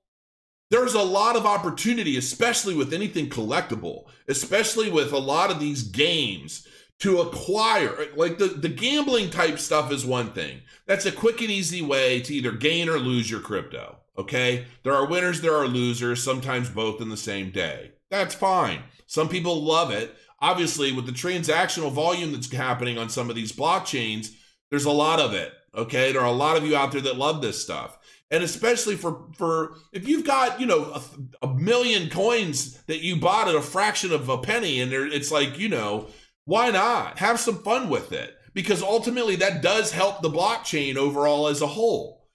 there's a lot of opportunity, especially with anything collectible, especially with a lot of these games to acquire like the, the gambling type stuff is one thing. That's a quick and easy way to either gain or lose your crypto okay? There are winners there are losers sometimes both in the same day. That's fine. Some people love it. Obviously with the transactional volume that's happening on some of these blockchains there's a lot of it okay? There are a lot of you out there that love this stuff. And especially for for if you've got you know a, a million coins that you bought at a fraction of a penny and it's like you know why not? Have some fun with it because ultimately that does help the blockchain overall as a whole.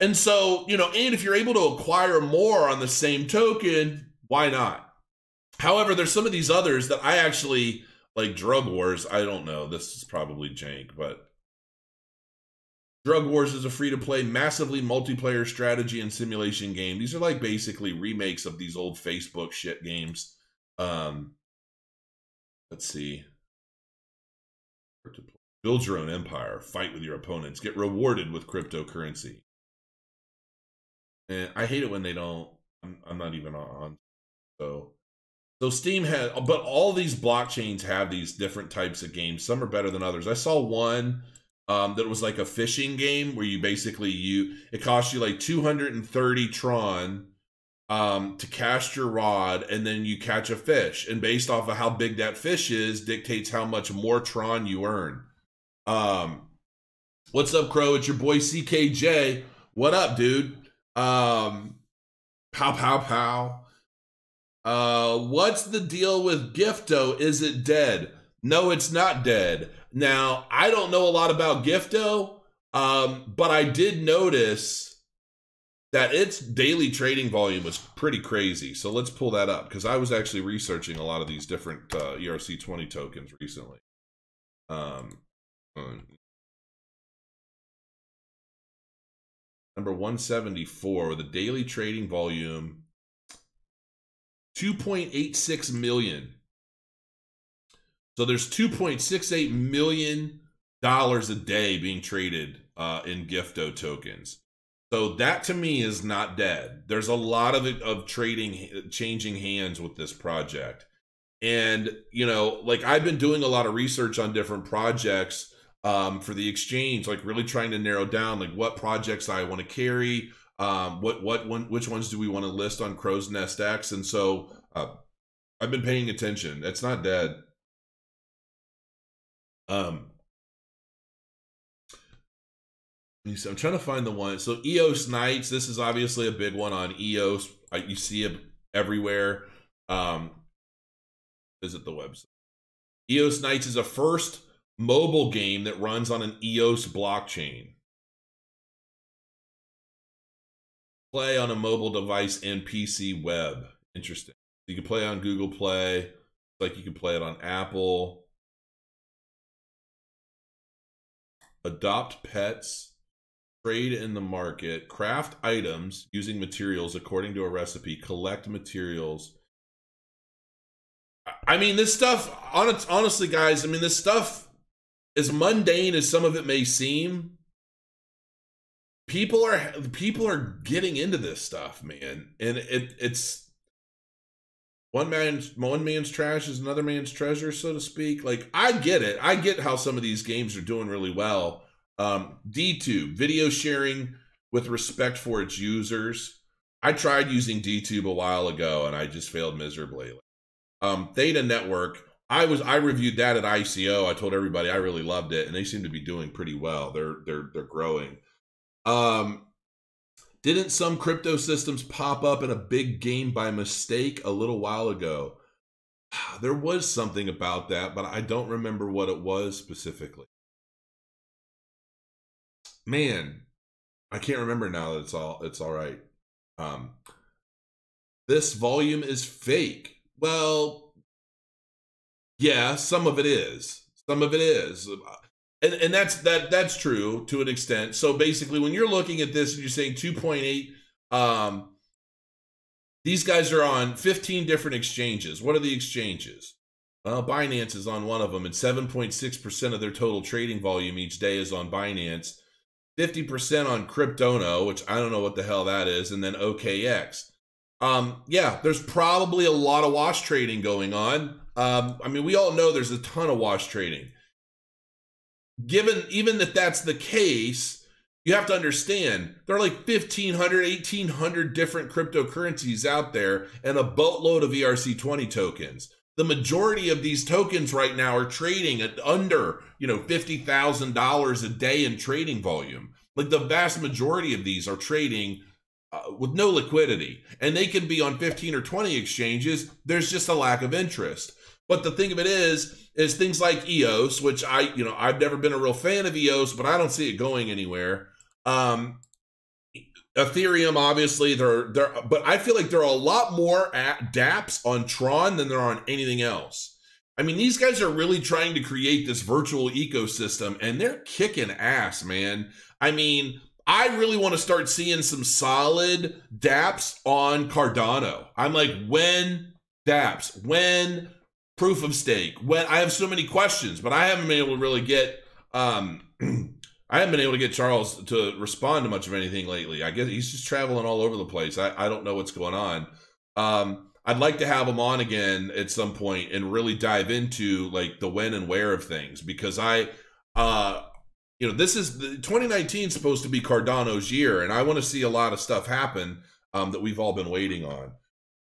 And so, you know, and if you're able to acquire more on the same token, why not? However, there's some of these others that I actually like Drug Wars. I don't know. This is probably jank, but Drug Wars is a free to play, massively multiplayer strategy and simulation game. These are like basically remakes of these old Facebook shit games. Um, let's see. Build your own empire, fight with your opponents, get rewarded with cryptocurrency. And I hate it when they don't. I'm, I'm not even on. So, so Steem has, but all these blockchains have these different types of games. Some are better than others. I saw one um, that was like a fishing game where you basically you it cost you like 230 Tron um, to cast your rod and then you catch a fish. And based off of how big that fish is, dictates how much more Tron you earn. Um, what's up, Crow? It's your boy CKJ. What up, dude? Um, pow, pow, pow. Uh, what's the deal with Gifto? Is it dead? No, it's not dead. Now, I don't know a lot about Gifto, um, but I did notice that its daily trading volume was pretty crazy. So let's pull that up because I was actually researching a lot of these different uh, ERC20 tokens recently. Um, um, number 174 with a daily trading volume 2.86 million. So there's 2.68 million dollars a day being traded uh, in Gifto tokens. So that to me is not dead. There's a lot of of trading changing hands with this project. And you know, like I've been doing a lot of research on different projects um, for the exchange, like really trying to narrow down like what projects I want to carry, um, what what one which ones do we want to list on Crow's Nest X, and so uh, I've been paying attention. It's not dead. Um, I'm trying to find the one. So EOS Knights, this is obviously a big one on EOS. You see it everywhere. Um, visit the website. EOS Knights is a first mobile game that runs on an EOS blockchain. Play on a mobile device and PC web. Interesting. You can play on Google Play. Like you can play it on Apple. Adopt pets trade in the market, craft items using materials according to a recipe, collect materials. I mean, this stuff, honestly, guys, I mean, this stuff, as mundane as some of it may seem, people are people are getting into this stuff, man, and it it's one man's one man's trash is another man's treasure, so to speak. Like I get it, I get how some of these games are doing really well um, DTube, video sharing with respect for its users. I tried using DTube a while ago and I just failed miserably. Um, Theta Network, I was I reviewed that at ICO. I told everybody I really loved it, and they seem to be doing pretty well. They're they're they're growing. Um, didn't some crypto systems pop up in a big game by mistake a little while ago? There was something about that, but I don't remember what it was specifically man, I can't remember now that it's all it's all right. Um, this volume is fake. Well, yeah, some of it is. Some of it is. And, and that's that that's true to an extent. So basically, when you're looking at this and you're saying 2.8, um, these guys are on 15 different exchanges. What are the exchanges? Well, Binance is on one of them, and 7.6% of their total trading volume each day is on Binance. 50% on Cryptono, which I don't know what the hell that is, and then OKX. Um, yeah, there's probably a lot of wash trading going on. Um, I mean, we all know there's a ton of wash trading. Given even that that's the case, you have to understand there are like 1,500, 1,800 different cryptocurrencies out there and a boatload of ERC20 tokens the majority of these tokens right now are trading at under you know $50000 a day in trading volume. Like the vast majority of these are trading uh, with no liquidity and they can be on 15 or 20 exchanges. There's just a lack of interest. But the thing of it is is things like eos which i you know i've never been a real fan of eos but i don't see it going anywhere. Um Ethereum, obviously, there, there, but I feel like there are a lot more at DApps on Tron than there are on anything else. I mean, these guys are really trying to create this virtual ecosystem, and they're kicking ass, man. I mean, I really want to start seeing some solid DApps on Cardano. I'm like, when DApps? When proof of stake? When I have so many questions, but I haven't been able to really get um I haven't been able to get Charles to respond to much of anything lately. I guess he's just traveling all over the place. I, I don't know what's going on. Um, I'd like to have him on again at some point and really dive into like the when and where of things because I, uh, you know, this is the 2019 supposed to be Cardano's year, and I want to see a lot of stuff happen um, that we've all been waiting on.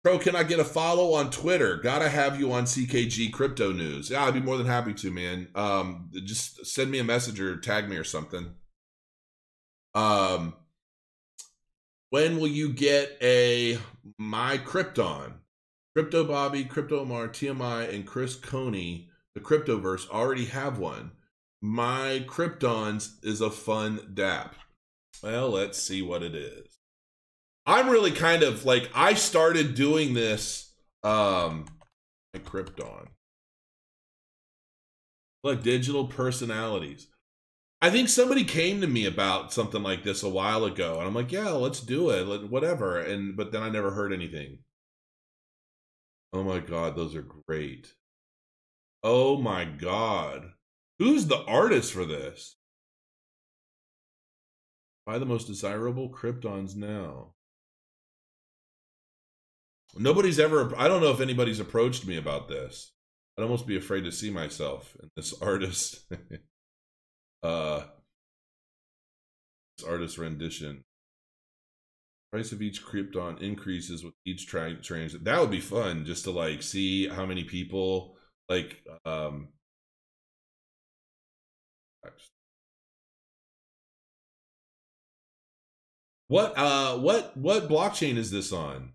Bro, can I get a follow on Twitter? Gotta have you on CKG Crypto News. Yeah, I'd be more than happy to, man. Um, just send me a message or tag me or something. Um, when will you get a My Krypton? Crypto Bobby, Crypto Omar, TMI, and Chris Coney, the Cryptoverse, already have one. My Kryptons is a fun dApp. Well, let's see what it is. I'm really kind of like I started doing this um at Krypton. Like digital personalities. I think somebody came to me about something like this a while ago, and I'm like, yeah, let's do it, whatever. And but then I never heard anything. Oh my god, those are great. Oh my god. Who's the artist for this? Buy the most desirable Kryptons now. Nobody's ever, I don't know if anybody's approached me about this. I'd almost be afraid to see myself in this artist. uh, this artist rendition. Price of each Krypton increases with each tra- transit. That would be fun just to like see how many people like um What uh what what blockchain is this on?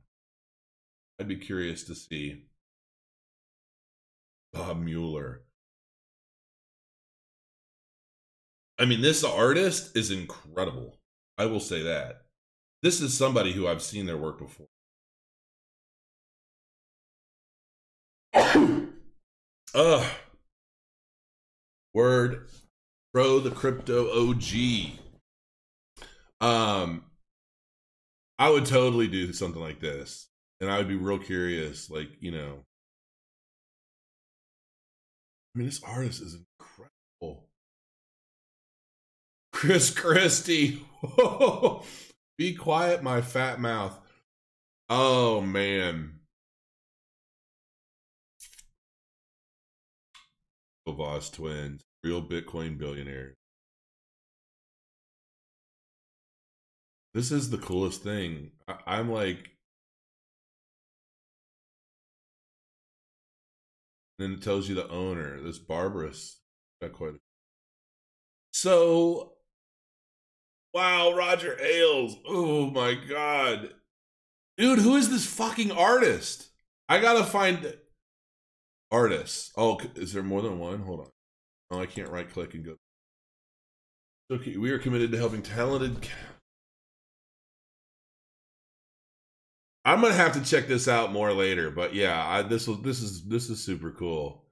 I'd be curious to see. Bob Mueller. I mean, this artist is incredible. I will say that. This is somebody who I've seen their work before. Ugh. Word. Bro, the crypto OG. Um, I would totally do something like this. And I would be real curious, like, you know. I mean, this artist is incredible. Chris Christie. be quiet, my fat mouth. Oh, man. Voss twins, real Bitcoin billionaires. This is the coolest thing. I, am like, and it tells you the owner. This barbarous got quite. So, wow, Roger Ailes. Oh my god, dude, who is this fucking artist? I gotta find artists. Oh, is there more than one? Hold on. Oh, I can't right click and go. Okay, we are committed to helping talented I'm gonna have to check this out more later, but yeah, I, this was this is this is super cool.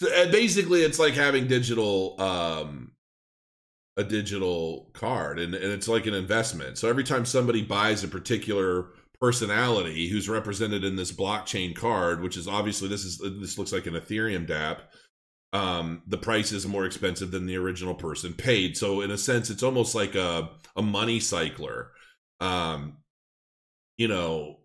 So, basically, it's like having digital um, a digital card, and, and it's like an investment. So every time somebody buys a particular personality who's represented in this blockchain card, which is obviously this is this looks like an Ethereum DApp. Um, the price is more expensive than the original person paid. So in a sense, it's almost like a a money cycler. Um, you know,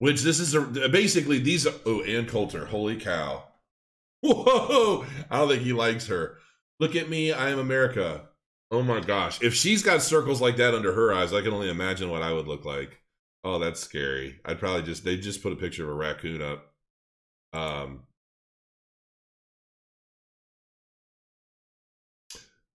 which this is a, basically these. Are, oh, Ann Coulter, holy cow! Whoa, I don't think he likes her. Look at me, I am America. Oh my gosh, if she's got circles like that under her eyes, I can only imagine what I would look like. Oh, that's scary. I'd probably just they just put a picture of a raccoon up. Um,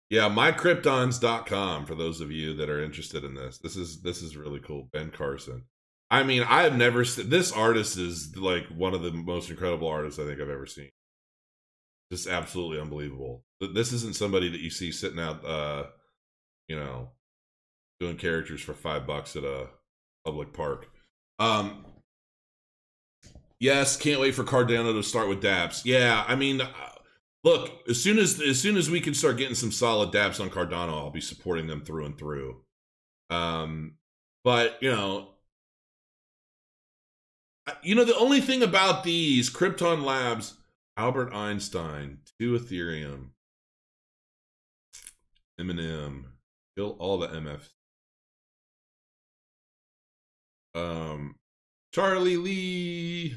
Yeah, mykryptons.com for those of you that are interested in this. This is this is really cool. Ben Carson. I mean, I have never seen this artist is like one of the most incredible artists I think I've ever seen. Just absolutely unbelievable. This isn't somebody that you see sitting out uh you know doing characters for 5 bucks at a public park. Um Yes, can't wait for Cardano to start with dApps. Yeah, I mean, uh, look, as soon as as soon as we can start getting some solid dApps on Cardano, I'll be supporting them through and through. Um, but you know, you know the only thing about these Krypton Labs, Albert Einstein, two Ethereum, Eminem, kill all the MF. Um, Charlie Lee,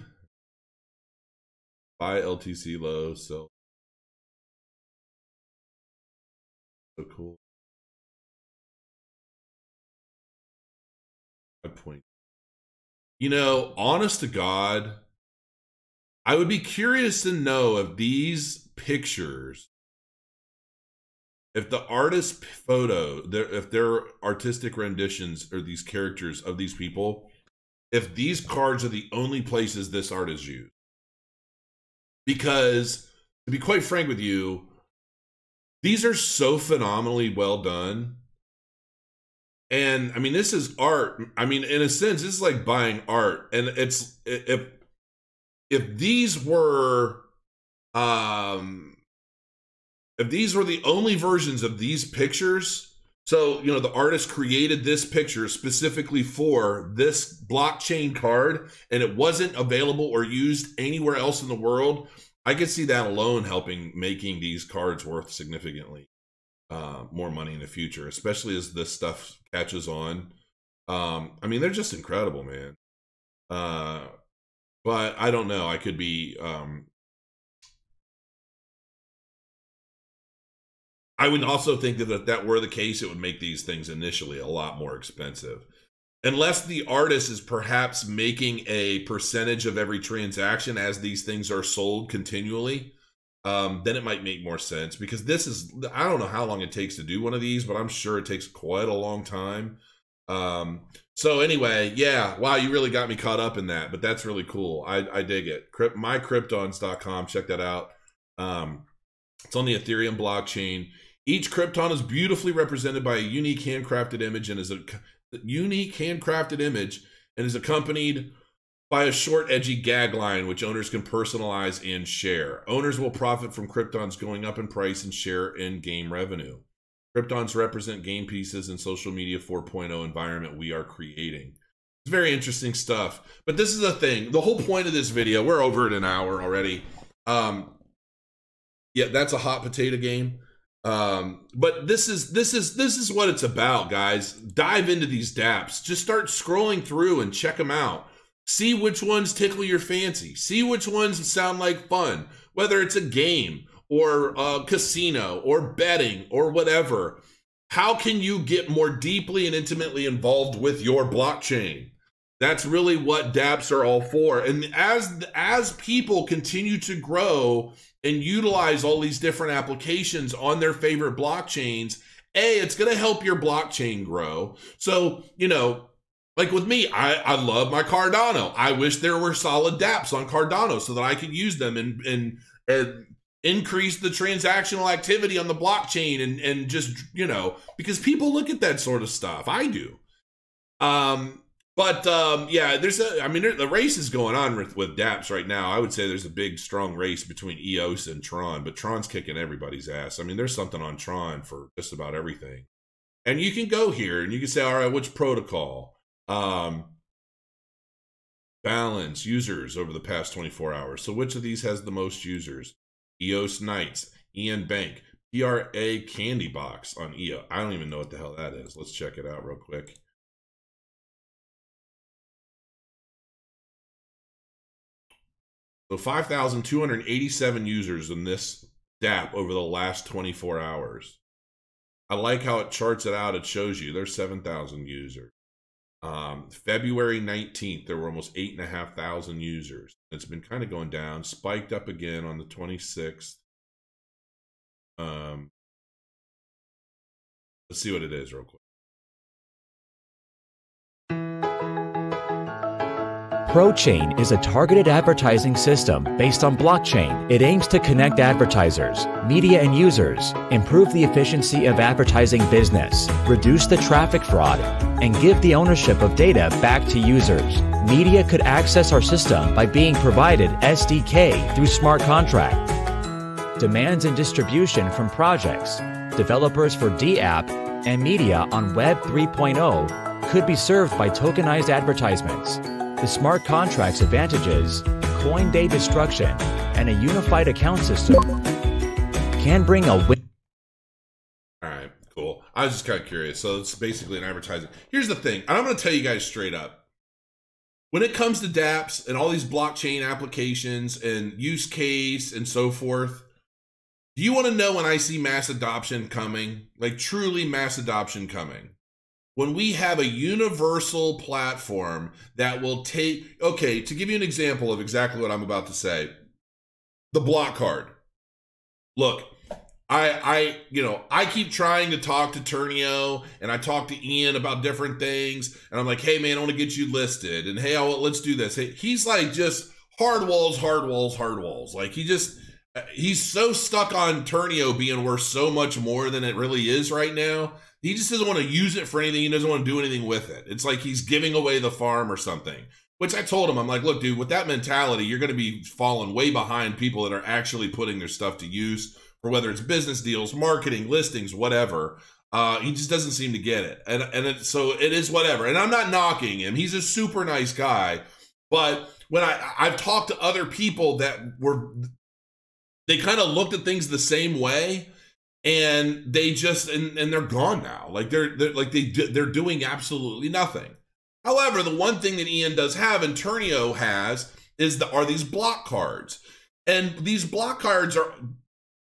buy LTC low, so cool. A point. You know, honest to God, I would be curious to know if these pictures, if the artist photo, if their artistic renditions or these characters of these people, if these cards are the only places this art is used. Because, to be quite frank with you, these are so phenomenally well done and I mean, this is art. I mean, in a sense, this is like buying art. And it's if if these were um if these were the only versions of these pictures, so you know the artist created this picture specifically for this blockchain card and it wasn't available or used anywhere else in the world, I could see that alone helping making these cards worth significantly uh, more money in the future, especially as this stuff catches on. Um, I mean, they're just incredible, man. Uh, but I don't know. I could be. Um, I would also think that if that were the case, it would make these things initially a lot more expensive. Unless the artist is perhaps making a percentage of every transaction as these things are sold continually, um, then it might make more sense because this is I don't know how long it takes to do one of these, but I'm sure it takes quite a long time. Um, so anyway, yeah, wow, you really got me caught up in that, but that's really cool. I, I dig it. Crypt, mycryptons.com, check that out. Um, it's on the Ethereum blockchain. Each Crypton is beautifully represented by a unique handcrafted image and is a unique handcrafted image and is accompanied by a short, edgy gag line which owners can personalize and share. Owners will profit from Cryptons going up in price and share in game revenue. Cryptons represent game pieces in social media 4.0 environment we are creating. It's very interesting stuff. But this is the thing. The whole point of this video, we're over at an hour already. Um, yeah, that's a hot potato game. Um, but this is this is this is what it's about, guys. Dive into these dApps. Just start scrolling through and check them out. See which ones tickle your fancy. See which ones sound like fun, whether it's a game or a casino or betting or whatever. How can you get more deeply and intimately involved with your blockchain? That's really what dApps are all for. And as as people continue to grow and utilize all these different applications on their favorite blockchains, a it's going to help your blockchain grow. So, you know, like with me, I, I love my Cardano. I wish there were solid dApps on Cardano so that I could use them and and, and increase the transactional activity on the blockchain and and just you know because people look at that sort of stuff. I do. Um, but um, yeah, there's a. I mean, there, the race is going on with with dApps right now. I would say there's a big, strong race between EOS and Tron, but Tron's kicking everybody's ass. I mean, there's something on Tron for just about everything, and you can go here and you can say, all right, which protocol? Um, balance users over the past 24 hours. So which of these has the most users? EOS Knights, Ian Bank, PRA Candy Box on EO. I don't even know what the hell that is. Let's check it out real quick. So 5,287 users in this dApp over the last 24 hours. I like how it charts it out. It shows you there's 7,000 users. Um, February 19th, there were almost 8,500 users. It's been kind of going down, spiked up again on the 26th. Um, let's see what it is real quick. ProChain is a targeted advertising system based on blockchain. It aims to connect advertisers, media, and users, improve the efficiency of advertising business, reduce the traffic fraud, and give the ownership of data back to users. Media could access our system by being provided SDK through smart contract. Demands and distribution from projects, developers for dApp, and media on Web 3.0 could be served by tokenized advertisements the smart contract's advantages, coin day destruction, and a unified account system can bring a win. All right, cool. I was just kind of curious. So it's basically an advertising. Here's the thing, and I'm going to tell you guys straight up. When it comes to dApps and all these blockchain applications and use case and so forth, do you want to know when I see mass adoption coming? Like truly mass adoption coming? When we have a universal platform that will take okay to give you an example of exactly what i'm about to say the block card. Look i i you know i keep trying to talk to ternio and i talk to ian about different things and i'm like hey man i want to get you listed and hey I'll, let's do this. He's like just hard walls hard walls hard walls. Like he just he's so stuck on Ternio being worth so much more than it really is right now. He just doesn't want to use it for anything. He doesn't want to do anything with it. It's like he's giving away the farm or something. Which I told him, I'm like, look, dude, with that mentality, you're going to be falling way behind people that are actually putting their stuff to use for whether it's business deals, marketing, listings, whatever. Uh, he just doesn't seem to get it, and and it, so it is whatever. And I'm not knocking him; he's a super nice guy. But when I I've talked to other people that were they kind of looked at things the same way and they just and, and they're gone now. Like they're, they're like they they're doing absolutely nothing. However the one thing that ian does have and ternio has is the are these block cards. And these block cards are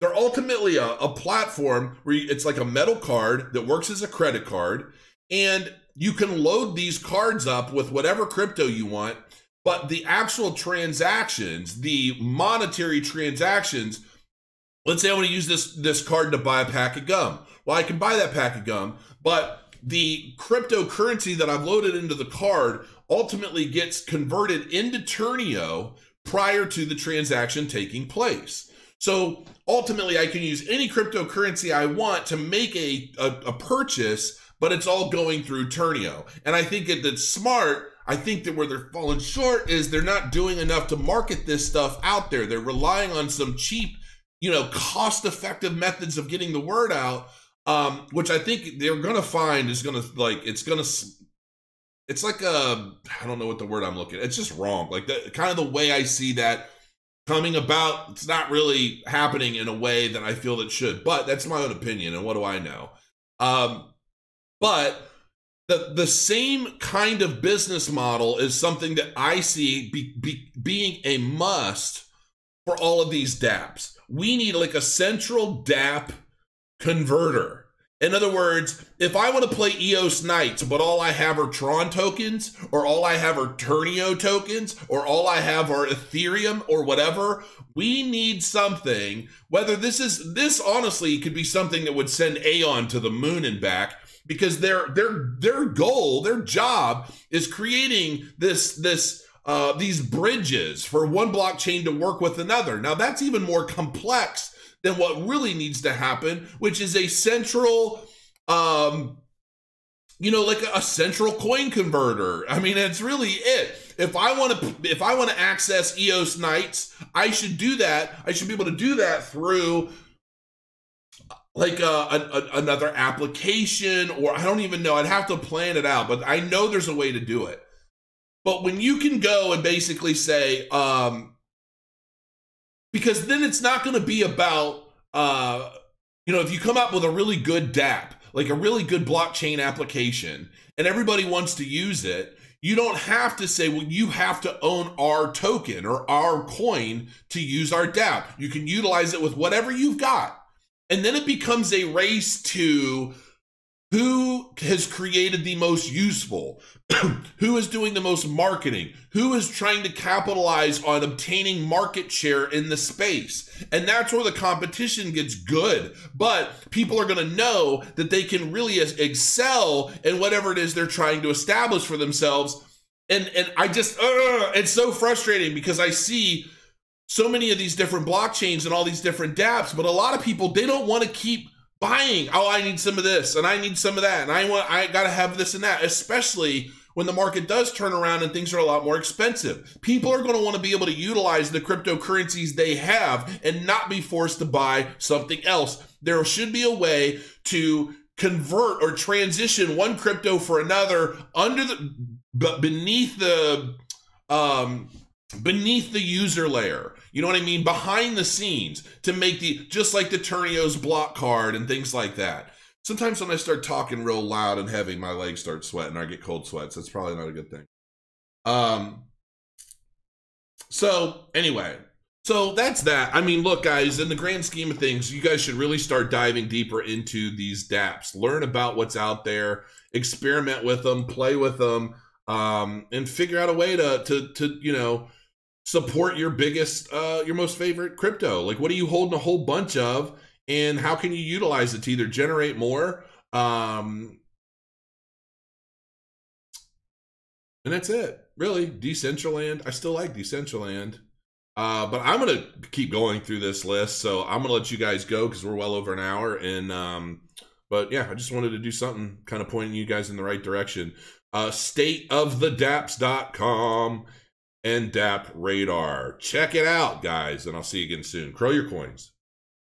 they're ultimately a, a platform where you, it's like a metal card that works as a credit card and you can load these cards up with whatever crypto you want but the actual transactions, the monetary transactions, let's say I want to use this this card to buy a pack of gum. Well, I can buy that pack of gum, but the cryptocurrency that I've loaded into the card ultimately gets converted into Ternio prior to the transaction taking place. So ultimately, I can use any cryptocurrency I want to make a, a, a purchase, but it's all going through Ternio. And I think that it's smart I think that where they're falling short is they're not doing enough to market this stuff out there. They're relying on some cheap, you know, cost effective methods of getting the word out, um, which I think they're going to find is going to like, it's going to, it's like a, I don't know what the word I'm looking at. It's just wrong. Like the kind of the way I see that coming about, it's not really happening in a way that I feel it should, but that's my own opinion. And what do I know? Um, but the, the same kind of business model is something that I see be, be, being a must for all of these dApps. We need like a central dApp converter. In other words, if I want to play EOS Knights, but all I have are Tron tokens, or all I have are Ternio tokens, or all I have are Ethereum, or whatever, we need something. Whether this is, this honestly could be something that would send AION to the moon and back because their their their goal, their job is creating this this uh, these bridges for one blockchain to work with another. Now that's even more complex than what really needs to happen, which is a central um, you know, like a central coin converter. I mean, it's really it. If I want to, if I want to access EOS Knights, I should do that. I should be able to do that through like uh, a, a, another application or I don't even know. I'd have to plan it out, but I know there's a way to do it. But when you can go and basically say, um, because then it's not going to be about, uh, you know, if you come up with a really good dApp, like a really good blockchain application, and everybody wants to use it, you don't have to say, well, you have to own our token or our coin to use our dApp. You can utilize it with whatever you've got. And then it becomes a race to who has created the most useful, who is doing the most marketing, who is trying to capitalize on obtaining market share in the space. And that's where the competition gets good. But people are going to know that they can really excel in whatever it is they're trying to establish for themselves. And and I just uh, it's so frustrating because I see so many of these different blockchains and all these different dApps, but a lot of people they don't want to keep buying. Oh, I need some of this and I need some of that and I want I got to have this and that, especially when the market does turn around and things are a lot more expensive. People are going to want to be able to utilize the cryptocurrencies they have and not be forced to buy something else. There should be a way to convert or transition one crypto for another under the but beneath the um beneath the user layer. You know what I mean? Behind the scenes to make the just like the Ternio's block card and things like that. Sometimes when I start talking real loud and heavy, my legs start sweating. I get cold sweats. That's probably not a good thing. Um. So anyway, so that's that. I mean, look, guys, in the grand scheme of things, you guys should really start diving deeper into these dApps. Learn about what's out there, experiment with them, play with them, um, and figure out a way to to to you know support your biggest uh your most favorite crypto? Like what are you holding a whole bunch of and how can you utilize it to either generate more um and that's it really. Decentraland i still like decentraland uh but i'm gonna keep going through this list so i'm gonna let you guys go because we're well over an hour and um but yeah i just wanted to do something kind of pointing you guys in the right direction. Uh com. NDAP radar. Check it out, guys, and I'll see you again soon. Crow your coins.